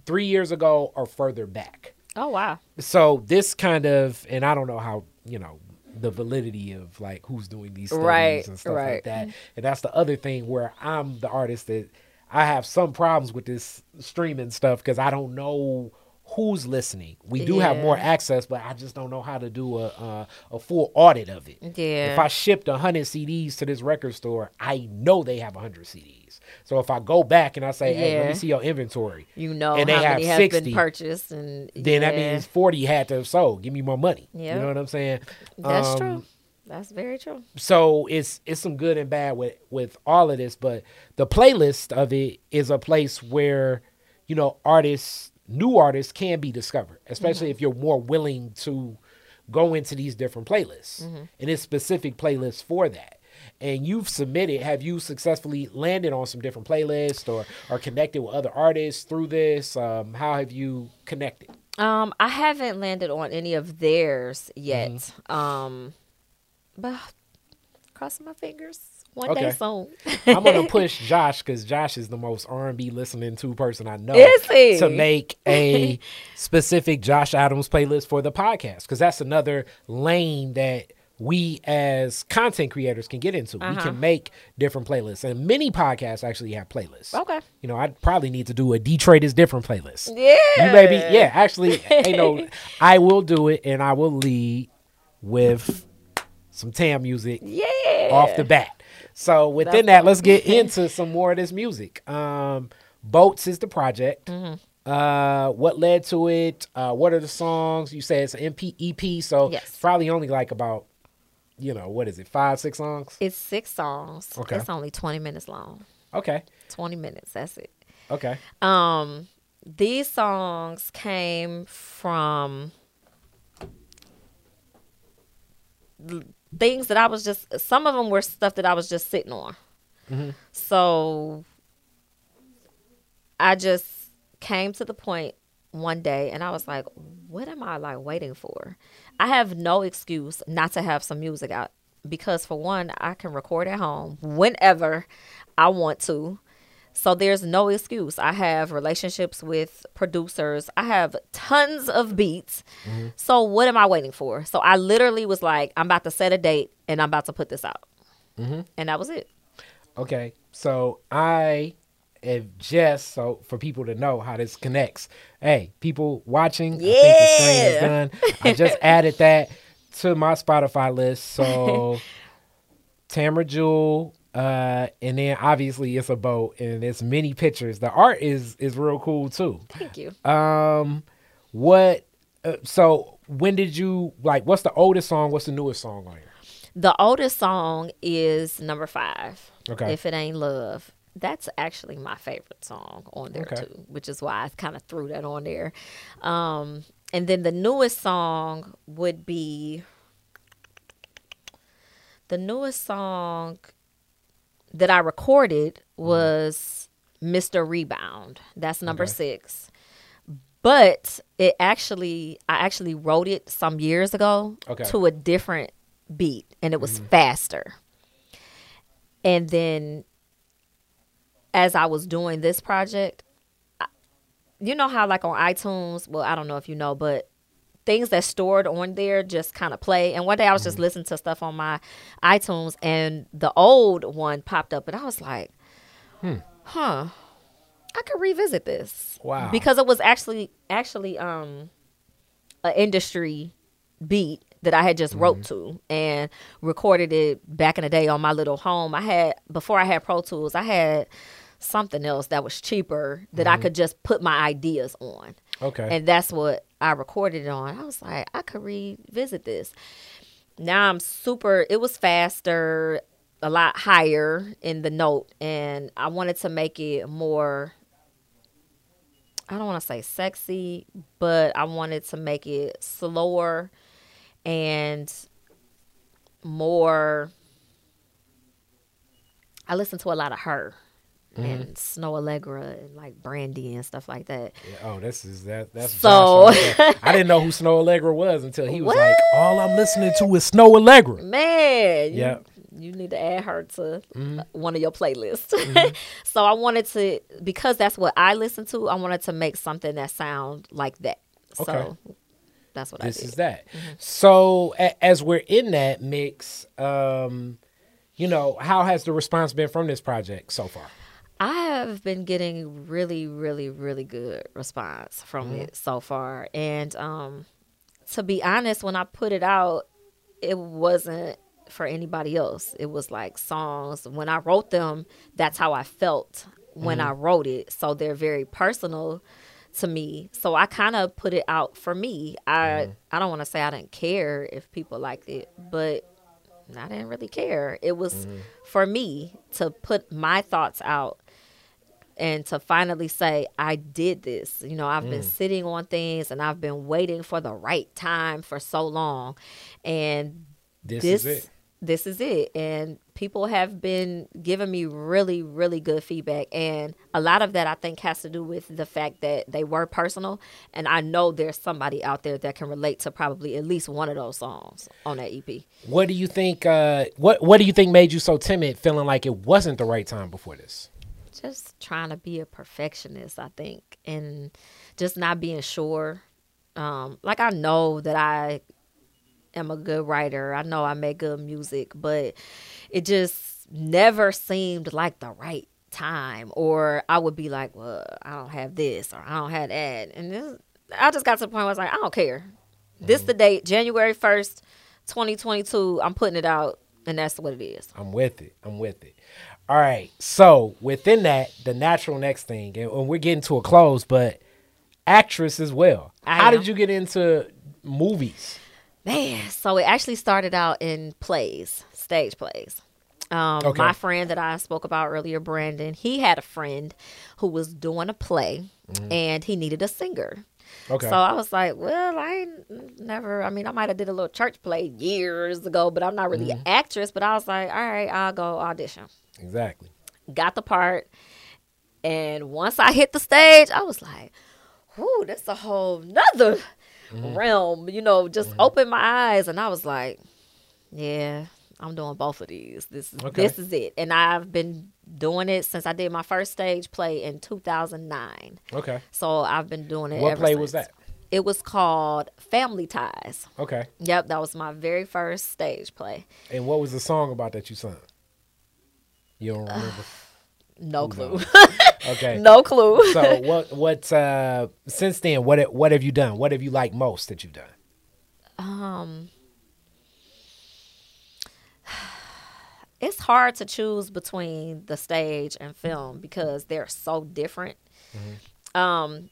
three years ago or further back Oh wow. so this kind of and i don't know how you know the validity of like who's doing these studies Right, and stuff right. like that and that's the other thing where i'm the artist that i have some problems with this streaming stuff because i don't know who's listening we do have more access but i just don't know how to do a a, a full audit of it Yeah. if i shipped 100 cds to this record store i know they have 100 cds so if i go back and i say hey let me see your inventory You know and they have many have 60, been purchased and then that means 40 had to have sold. Give me more money. Yep. You know what I'm saying? that's Um, true. That's very true. So it's it's some good and bad with with all of this, but the playlist of it is a place where you know artists, new artists can be discovered, especially if you're more willing to go into these different playlists. And it's specific playlists for that. And you've submitted, have you successfully landed on some different playlists or or connected with other artists through this? Um, how have you connected? Um, I haven't landed on any of theirs yet. Mm-hmm. Um, but crossing my fingers. One Okay. day soon. I'm gonna push Josh because Josh is the most R&B listening to person I know. Is he? To make a specific Josh Adams playlist for the podcast because that's another lane that we as content creators can get into. We Uh-huh. can make different playlists, and many podcasts actually have playlists. Okay. You know, I probably need to do a Detroit is different playlist. Yeah. You maybe, yeah. Actually, you know, I will do it, and I will lead with some Tam music Yeah. off the bat. So within that, let's get into some more of this music. Um, Boats is the project. Mm-hmm. Uh, what led to it? Uh, what are the songs? You say it's an MP, EP, so Yes. it's probably only like about, you know, what is it, five, six songs? It's six songs. Okay. It's only 20 minutes long. Okay, 20 minutes. That's it. okay, Um, these songs came from things that I was just. Some of them were stuff that I was just sitting on. Mm-hmm. So I just came to the point one day, and I was like, "What am I like waiting for?" I have no excuse not to have some music out because, for one, I can record at home whenever I want to. So there's no excuse. I have relationships with producers. I have tons of beats. Mm-hmm. So what am I waiting for? So I literally was like, I'm about to set a date and I'm about to put this out. Mm-hmm. And that was it. okay. So I have just so for people to know how this connects. Hey, people watching, I think the screen is Yeah. done. I just added that to my Spotify list. So Tamara Jewel, uh, and then obviously it's a boat and it's many pictures. The art is is real cool too. Thank you. Um, what? Uh, so when did you like? What's the oldest song? What's the newest song on here? The oldest song is number five. Okay. If it ain't love. That's actually my favorite song on there Okay. too, which is why I kind of threw that on there. Um, and then the newest song would be the newest song that I recorded mm-hmm. was Mr. Rebound. That's number Okay. six. But it actually, I actually wrote it some years ago Okay. to a different beat, and it was mm-hmm. faster. And then, as I was doing this project, I- you know how like on iTunes, well, I don't know if you know, but things that stored on there just kind of play. And one day I was just mm-hmm. listening to stuff on my iTunes, and the old one popped up, and I was like, hmm. "Huh." I could revisit this. Wow. Because it was actually actually um an industry beat that I had just wrote mm-hmm. to and recorded it back in the day on my little home. I had before I had Pro Tools, I had something else that was cheaper that I mm-hmm. could just put my ideas on. Okay. And that's what I recorded on. I was like, I could revisit this. Now I'm super it was faster, a lot higher in the note and I wanted to make it more I don't want to say sexy, but I wanted to make it slower and more. I listened to a lot of her and Snoh Aalegra and like Brandy and stuff like that. Yeah, oh, this is that. That's So- Josh. I didn't know who Snoh Aalegra was until he was What? like, "All I'm listening to is Snoh Aalegra." Man, Yeah. you need to add her to uh, one of your playlists. so I wanted to because that's what I listen to. I wanted to make something that sound like that. Okay. So that's what This I did. is that. So a- as we're in that mix, um, you know, how has the response been from this project so far? I have been getting really, really, really good response from mm-hmm. it so far. And um, to be honest, when I put it out, it wasn't for anybody else. It was like songs. When I wrote them, that's how I felt when mm-hmm. I wrote it. So they're very personal to me. So I kind of put it out for me. I mm-hmm. I don't want to say I didn't care if people liked it, but I didn't really care. It was for me to put my thoughts out and to finally say I did this. You know, I've been sitting on things and I've been waiting for the right time for so long. And This, this is it. this is it. And people have been giving me really, really good feedback. And a lot of that I think has to do with the fact that they were personal. And I know there's somebody out there that can relate to probably at least one of those songs on that EP. What do you think? Uh, what What do you think made you so timid, feeling like it wasn't the right time before this? Just trying to be a perfectionist, I think, and just not being sure. Um, like I know that I am a good writer. I know I make good music, but it just never seemed like the right time. Or I would be like, well, I don't have this or I don't have that. And this, I just got to the point where I was like, I don't care. This the date, January 1st, 2022. I'm putting it out and that's what it is. I'm with it. I'm with it. All right. So within that, the natural next thing, and we're getting to a close, but actress as well. I How am. did you get into movies? Man, so it actually started out in plays, stage plays. Um, Okay. My friend that I spoke about earlier, Brandon, he had a friend who was doing a play and he needed a singer. Okay. So I was like, well, I never, I mean, I might have did a little church play years ago, but I'm not really an actress. But I was like, all right, I'll go audition. Exactly. Got the part. And once I hit the stage, I was like, whoo, that's a whole nother mm-hmm. realm, you know, just mm-hmm. opened my eyes. And I was like, yeah, I'm doing both of these. This is Okay. this is it. And I've been doing it since I did my first stage play in 2009. Okay. So I've been doing it. What play was that? It was called Family Ties. Okay. Yep, that was my very first stage play. And what was the song about that you sung? You don't remember? No clue. Okay. no clue. so what what uh since then what what have you done? What have you liked most that you've done? um it's hard to choose between the stage and film because they're so different. Um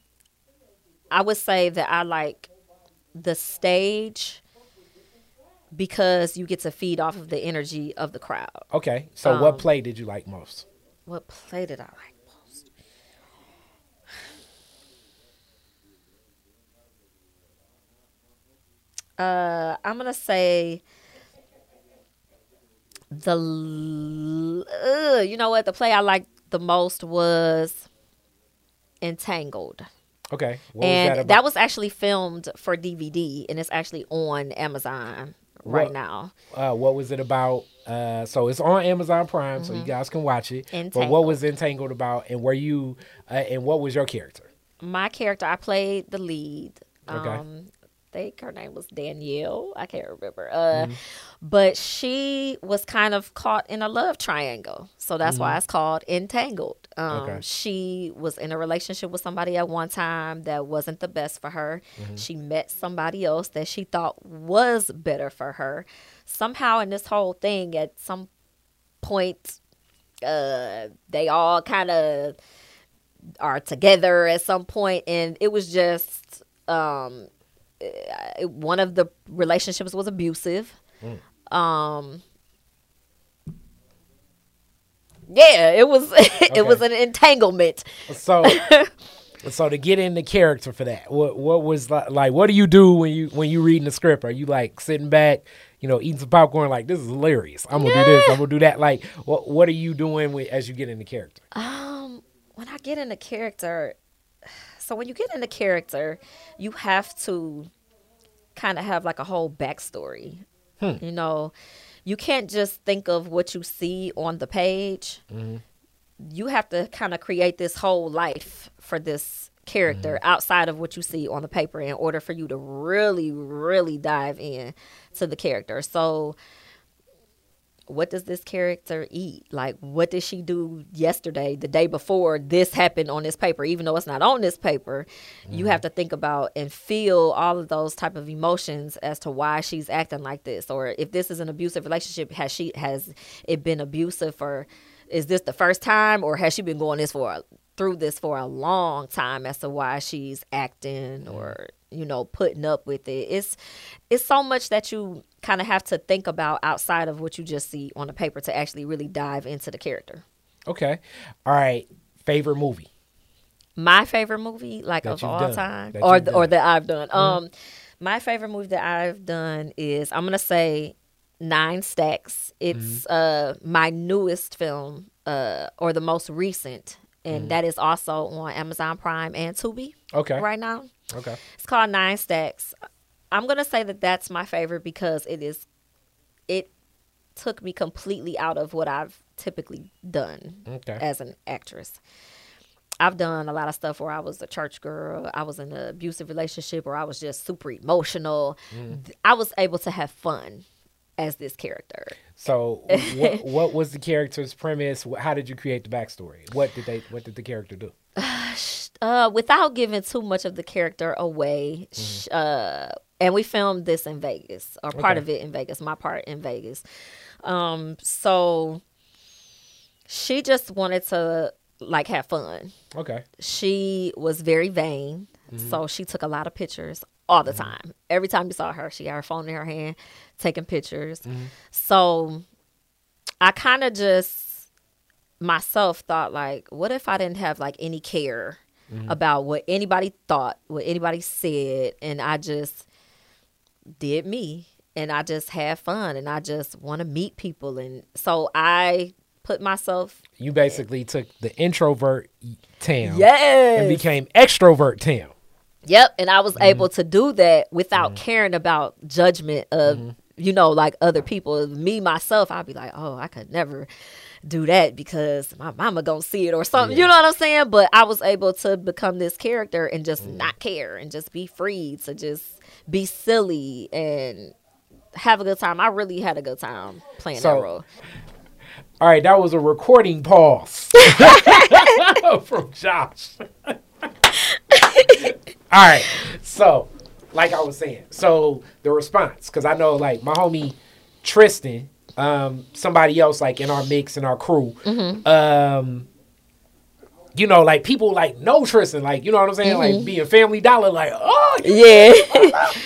I would say that I like the stage because you get to feed off of the energy of the crowd. Okay. So what Um, play did you like most? What play did I like most? Uh, I'm gonna say the. Uh, you know what? The play I liked the most was Entangled, Okay. What and was that that, was actually filmed for DVD, and it's actually on Amazon right What- now. uh, what was it about? Uh, so it's on Amazon Prime, so you guys can watch it. But what Mm-hmm. Was Entangled about, and were you, uh, and what was your character? my character, I played the lead. Okay. Um, I think her name was Danielle. I can't remember. Uh, But she was kind of caught in a love triangle. So that's why it's called Entangled. Um, Okay. She was in a relationship with somebody at one time that wasn't the best for her. She met somebody else that she thought was better for her. Somehow, in this whole thing, at some point, uh, they all kind of are together at some point and it was just um one of the relationships was abusive um yeah it was it was an entanglement So, so to get into character for that, what what was like, like? What do you do when you when you reading the script? Are you like sitting back, you know, eating some popcorn, like this is hilarious? I'm gonna do this. I'm gonna do that. Like, what what are you doing with, as you get into character? um when i get into character so when you get into character you have to kind of have like a whole backstory. Hmm. You know you can't just think of what you see on the page. Mm-hmm. You have to kind of create this whole life for this character mm-hmm. outside of what you see on the paper in order for you to really really dive in to the character. So what does this character eat? Like what did she do yesterday the day before this happened on this paper? Even though it's not on this paper you mm-hmm. have to think about and feel all of those type of emotions as to why she's acting like this. Or if this is an abusive relationship has she has it been abusive for is this the first time? Or has she been going this for through this for a long time as to why she's acting mm-hmm. or you know putting up with it? It's it's so much that you kind of have to think about outside of what you just see on the paper to actually really dive into the character Okay, all right. Favorite movie? my favorite movie like That of all done. time That or or that I've done um my favorite movie that I've done is I'm gonna say Nine Stacks it's uh my newest film uh or the most recent and that is also on Amazon Prime and Tubi Okay. right now Okay. It's called Nine Stacks. I'm gonna say that that's my favorite because it is. It took me completely out of what I've typically done Okay. as an actress. I've done a lot of stuff where I was a church girl, I was in an abusive relationship, or I was just super emotional. I was able to have fun as this character. So, what what was the character's premise? How did you create the backstory? What did they What did the character do? uh, without giving too much of the character away, sh uh, and we filmed this in Vegas, or part Okay. of it in Vegas. My part in Vegas. Um, so she just wanted to like have fun. Okay. She was very vain, mm-hmm. so she took a lot of pictures all the mm-hmm. time. Every time you saw her, she had her phone in her hand, taking pictures. Mm-hmm. So I kind of just myself thought like, what if I didn't have like any care about what anybody thought, what anybody said, and I just did me and I just had fun and I just want to meet people and so I put myself You basically took the introvert Tam yes and became extrovert Tam. Yep, and I was mm-hmm. able to do that without mm-hmm. caring about judgment of mm-hmm. you know like other people. Me myself, I'd be like, oh, I could never do that because my mama gonna see it or something. You know what I'm saying? But I was able to become this character and just mm. not care and just be free to just be silly and have a good time. I really had a good time playing So- that role. All right, that was a recording pause from Josh. All right, so like I was saying, so the response, because I know like my homie Tristan, um, somebody else like in our mix in our crew, um, you know, like people like know Tristan, like you know what I'm saying, like being Family Dollar, like oh, Yeah.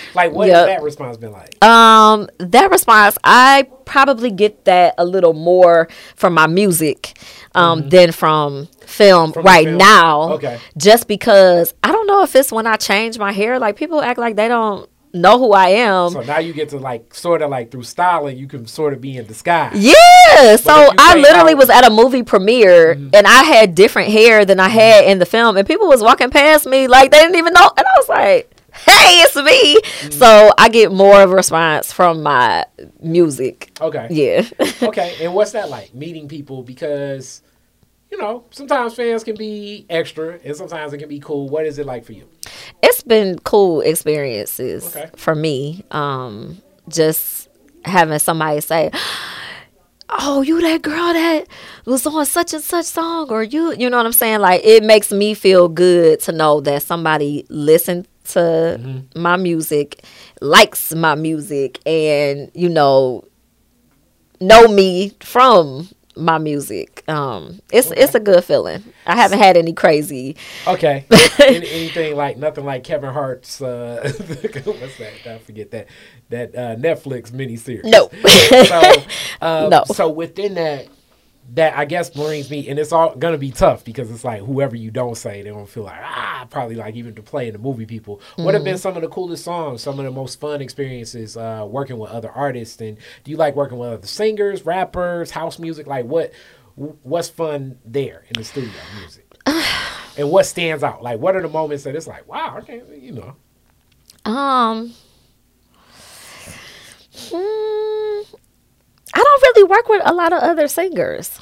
like what Yep. has that response been like? Um, that response, I probably get that a little more from my music um, than from film Mm-hmm. From right film. now. Okay. Just because I don't know if it's when I change my hair. Like people act like they don't know who I am. So now you get to like sort of like through styling, you can sort of be in disguise. Yeah, so I literally out- Mm-hmm. was at a movie premiere and I had different hair than I had in the film, and people was walking past me like they didn't even know, and I was like, "Hey, it's me!" Mm-hmm. So I get more of a response from my music. Okay. Yeah. okay, and what's that like meeting people? Because you know sometimes fans can be extra, and sometimes it can be cool. What is it like for you? it's been cool experiences Okay. for me. Um, just having somebody say, "Oh, you that girl that was on such and such song," or you, you know what I'm saying? Like it makes me feel good to know that somebody listened to my music, likes my music, and you know know me from my music. Um, it's it's a good feeling. I haven't had any crazy. Okay, Any, anything like nothing like Kevin Hart's. Uh, what's that? I forget that that uh, Netflix miniseries. No. so, uh, No. So within that, that I guess brings me, and it's all gonna be tough because it's like whoever you don't say, they don't feel like ah, probably like even to play in the movie people. What have been some of the coolest songs, some of the most fun experiences uh, working with other artists, and do you like working with other singers, rappers, house music? Like what, what's fun there in the studio music? And what stands out? Like, what are the moments that it's like, wow, I can't, you know? Um, mm, don't really work with a lot of other singers.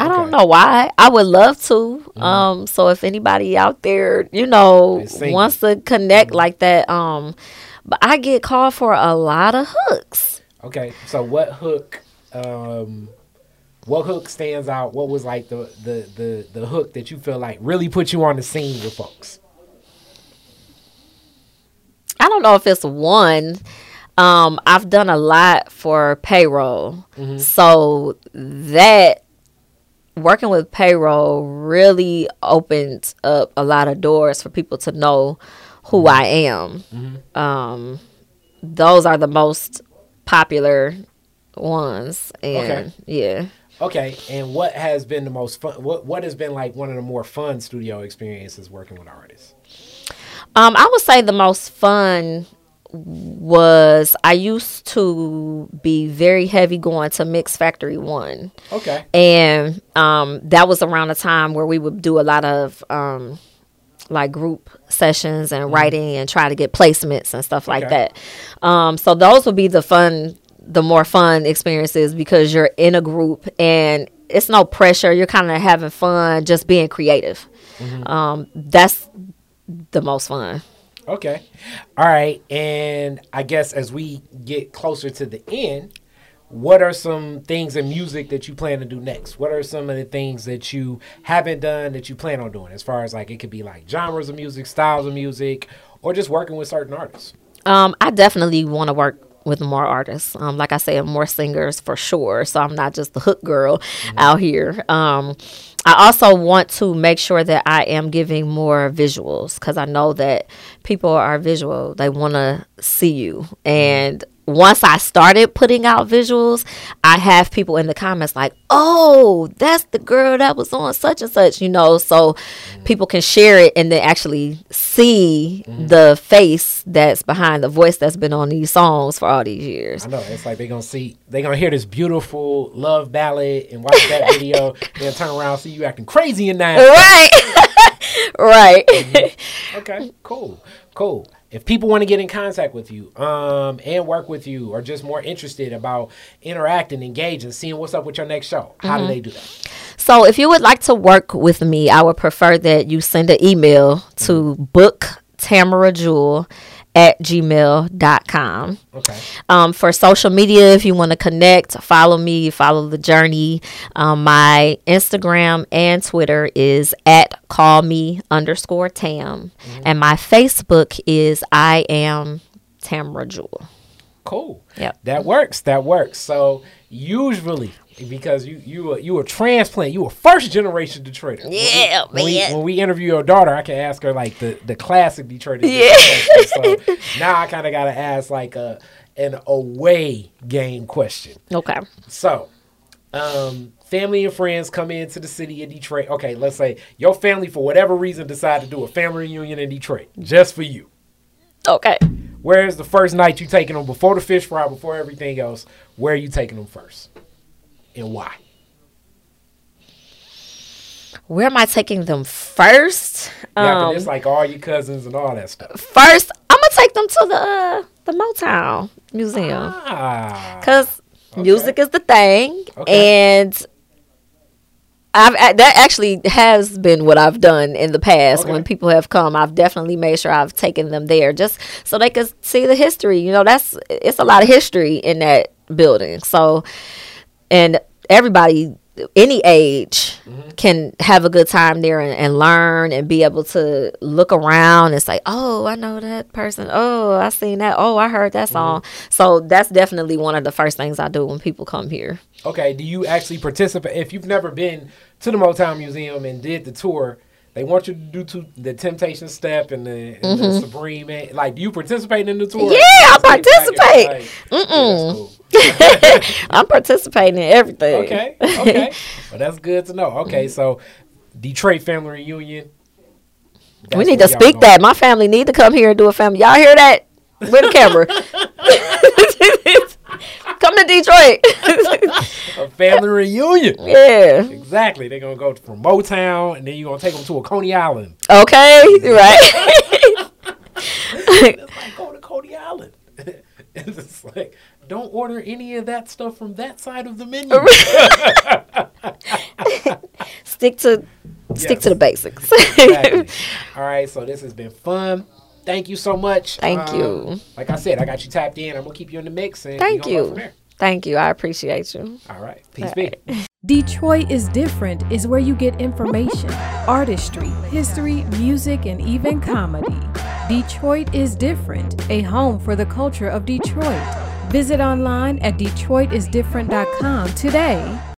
I don't know why. I would love to. Um, so if anybody out there, you know, wants to connect like that, um, but I get called for a lot of hooks. Okay, so what hook? Um, what hook stands out? What was like the the the the hook that you feel like really put you on the scene with folks? I don't know if it's one. Um, I've done a lot for payroll. So that working with payroll really opened up a lot of doors for people to know who I am. Um, those are the most popular ones. And Okay. yeah. Okay, and what has been the most fun? What what has been like one of the more fun studio experiences working with artists? Um, I would say the most fun was I used to be very heavy going to Mix Factory One, Okay, and um, that was around the time where we would do a lot of um, like group sessions and writing and try to get placements and stuff like Mm-hmm. Okay. that. Um, so those would be the fun, the more fun experiences because you're in a group and it's no pressure. You're kind of having fun, just being creative. Mm-hmm. Um, that's the most fun. Okay, all right. And I guess as we get closer to the end, what are some things in music that you plan to do next? What are some of the things that you haven't done that you plan on doing? As far as like it could be like genres of music, styles of music, or just working with certain artists. Um, I definitely want to work with more artists. Um, like I said, more singers for sure. So I'm not just the hook girl out here. Um, I also want to make sure that I am giving more visuals because I know that people are visual. They want to see you. And once I started putting out visuals, I have people in the comments like, "Oh, that's the girl that was on such and such," you know, so people can share it and they actually see mm-hmm. the face that's behind the voice that's been on these songs for all these years. I know it's like they're gonna see, they're gonna hear this beautiful love ballad and watch that video, then turn around see you acting crazy in that. Right. right. Mm-hmm. Okay, cool, cool. If people want to get in contact with you, um, and work with you, or just more interested about interacting, engaging, seeing what's up with your next show, how do they do that? So if you would like to work with me, I would prefer that you send an email to book Tamara Jewel at gmail.com. Okay. Um, for social media, if you want to connect, follow me, follow the journey. Um, my Instagram and Twitter is at call me underscore Tam. And my Facebook is I am Tamra Jewel. Cool. Yep. That works. That works. So usually, because you you a, you a transplant, you a first generation Detroiter. When we- Yeah, when we, man. when we interview your daughter, I can ask her like the the classic Detroiter. Yeah. So now I kind of gotta ask like a an away game question. Okay. So, um, family and friends come into the city of Detroit. Okay, let's say your family for whatever reason decide to do a family reunion in Detroit just for you. Okay. Where's the first night you taking them before the fish fry, before everything else? Where are you taking them first, and why? Where am I taking them first? Yeah, Um, but it's like all your cousins and all that stuff. first, I'm gonna take them to the uh, the Motown Museum Ah, because music is the thing, Okay. and I've that actually has been what I've done in the past Okay. when people have come. I've definitely made sure I've taken them there just so they could see the history. You know, that's it's a lot of history in that building. So, and everybody any age Mm-hmm. can have a good time there and, and learn and be able to look around and say, "Oh, I know that person. Oh, I seen that. Oh, I heard Mm-hmm. that song." So that's definitely one of the first things I do when people come here. okay. Do you actually participate? If you've never been to the Motown Museum and did the tour, they want you to do to the Temptation Step and the, and the Supreme. Like, do you participate in the tour? Mm-hmm. Yeah, I Stay back and participate. like, yeah, that's cool. I'm participating in everything. Okay, okay. well, that's good to know. Okay, so Detroit family reunion. we need to speak that. My family need to come here and do a family. Y'all hear that? With the camera. come to Detroit. A family reunion. yeah. Exactly. They're gonna go from Motown, and then you're gonna take them to a Coney Island. Okay. Right. It's like go to Coney Island. it's just like don't order any of that stuff from that side of the menu. stick to stick Yes. to the basics. exactly. All right, so this has been fun. Thank you so much. Um, Thank you. Like I said, I got you tapped in. I'm gonna keep you in the mix, and Thank you. Thank you. I appreciate you. All right, peace All be. Detroit is Different is where you get information, artistry, history, music, and even comedy. Detroit is Different, a home for the culture of Detroit. Visit online at DetroitisDifferent.com today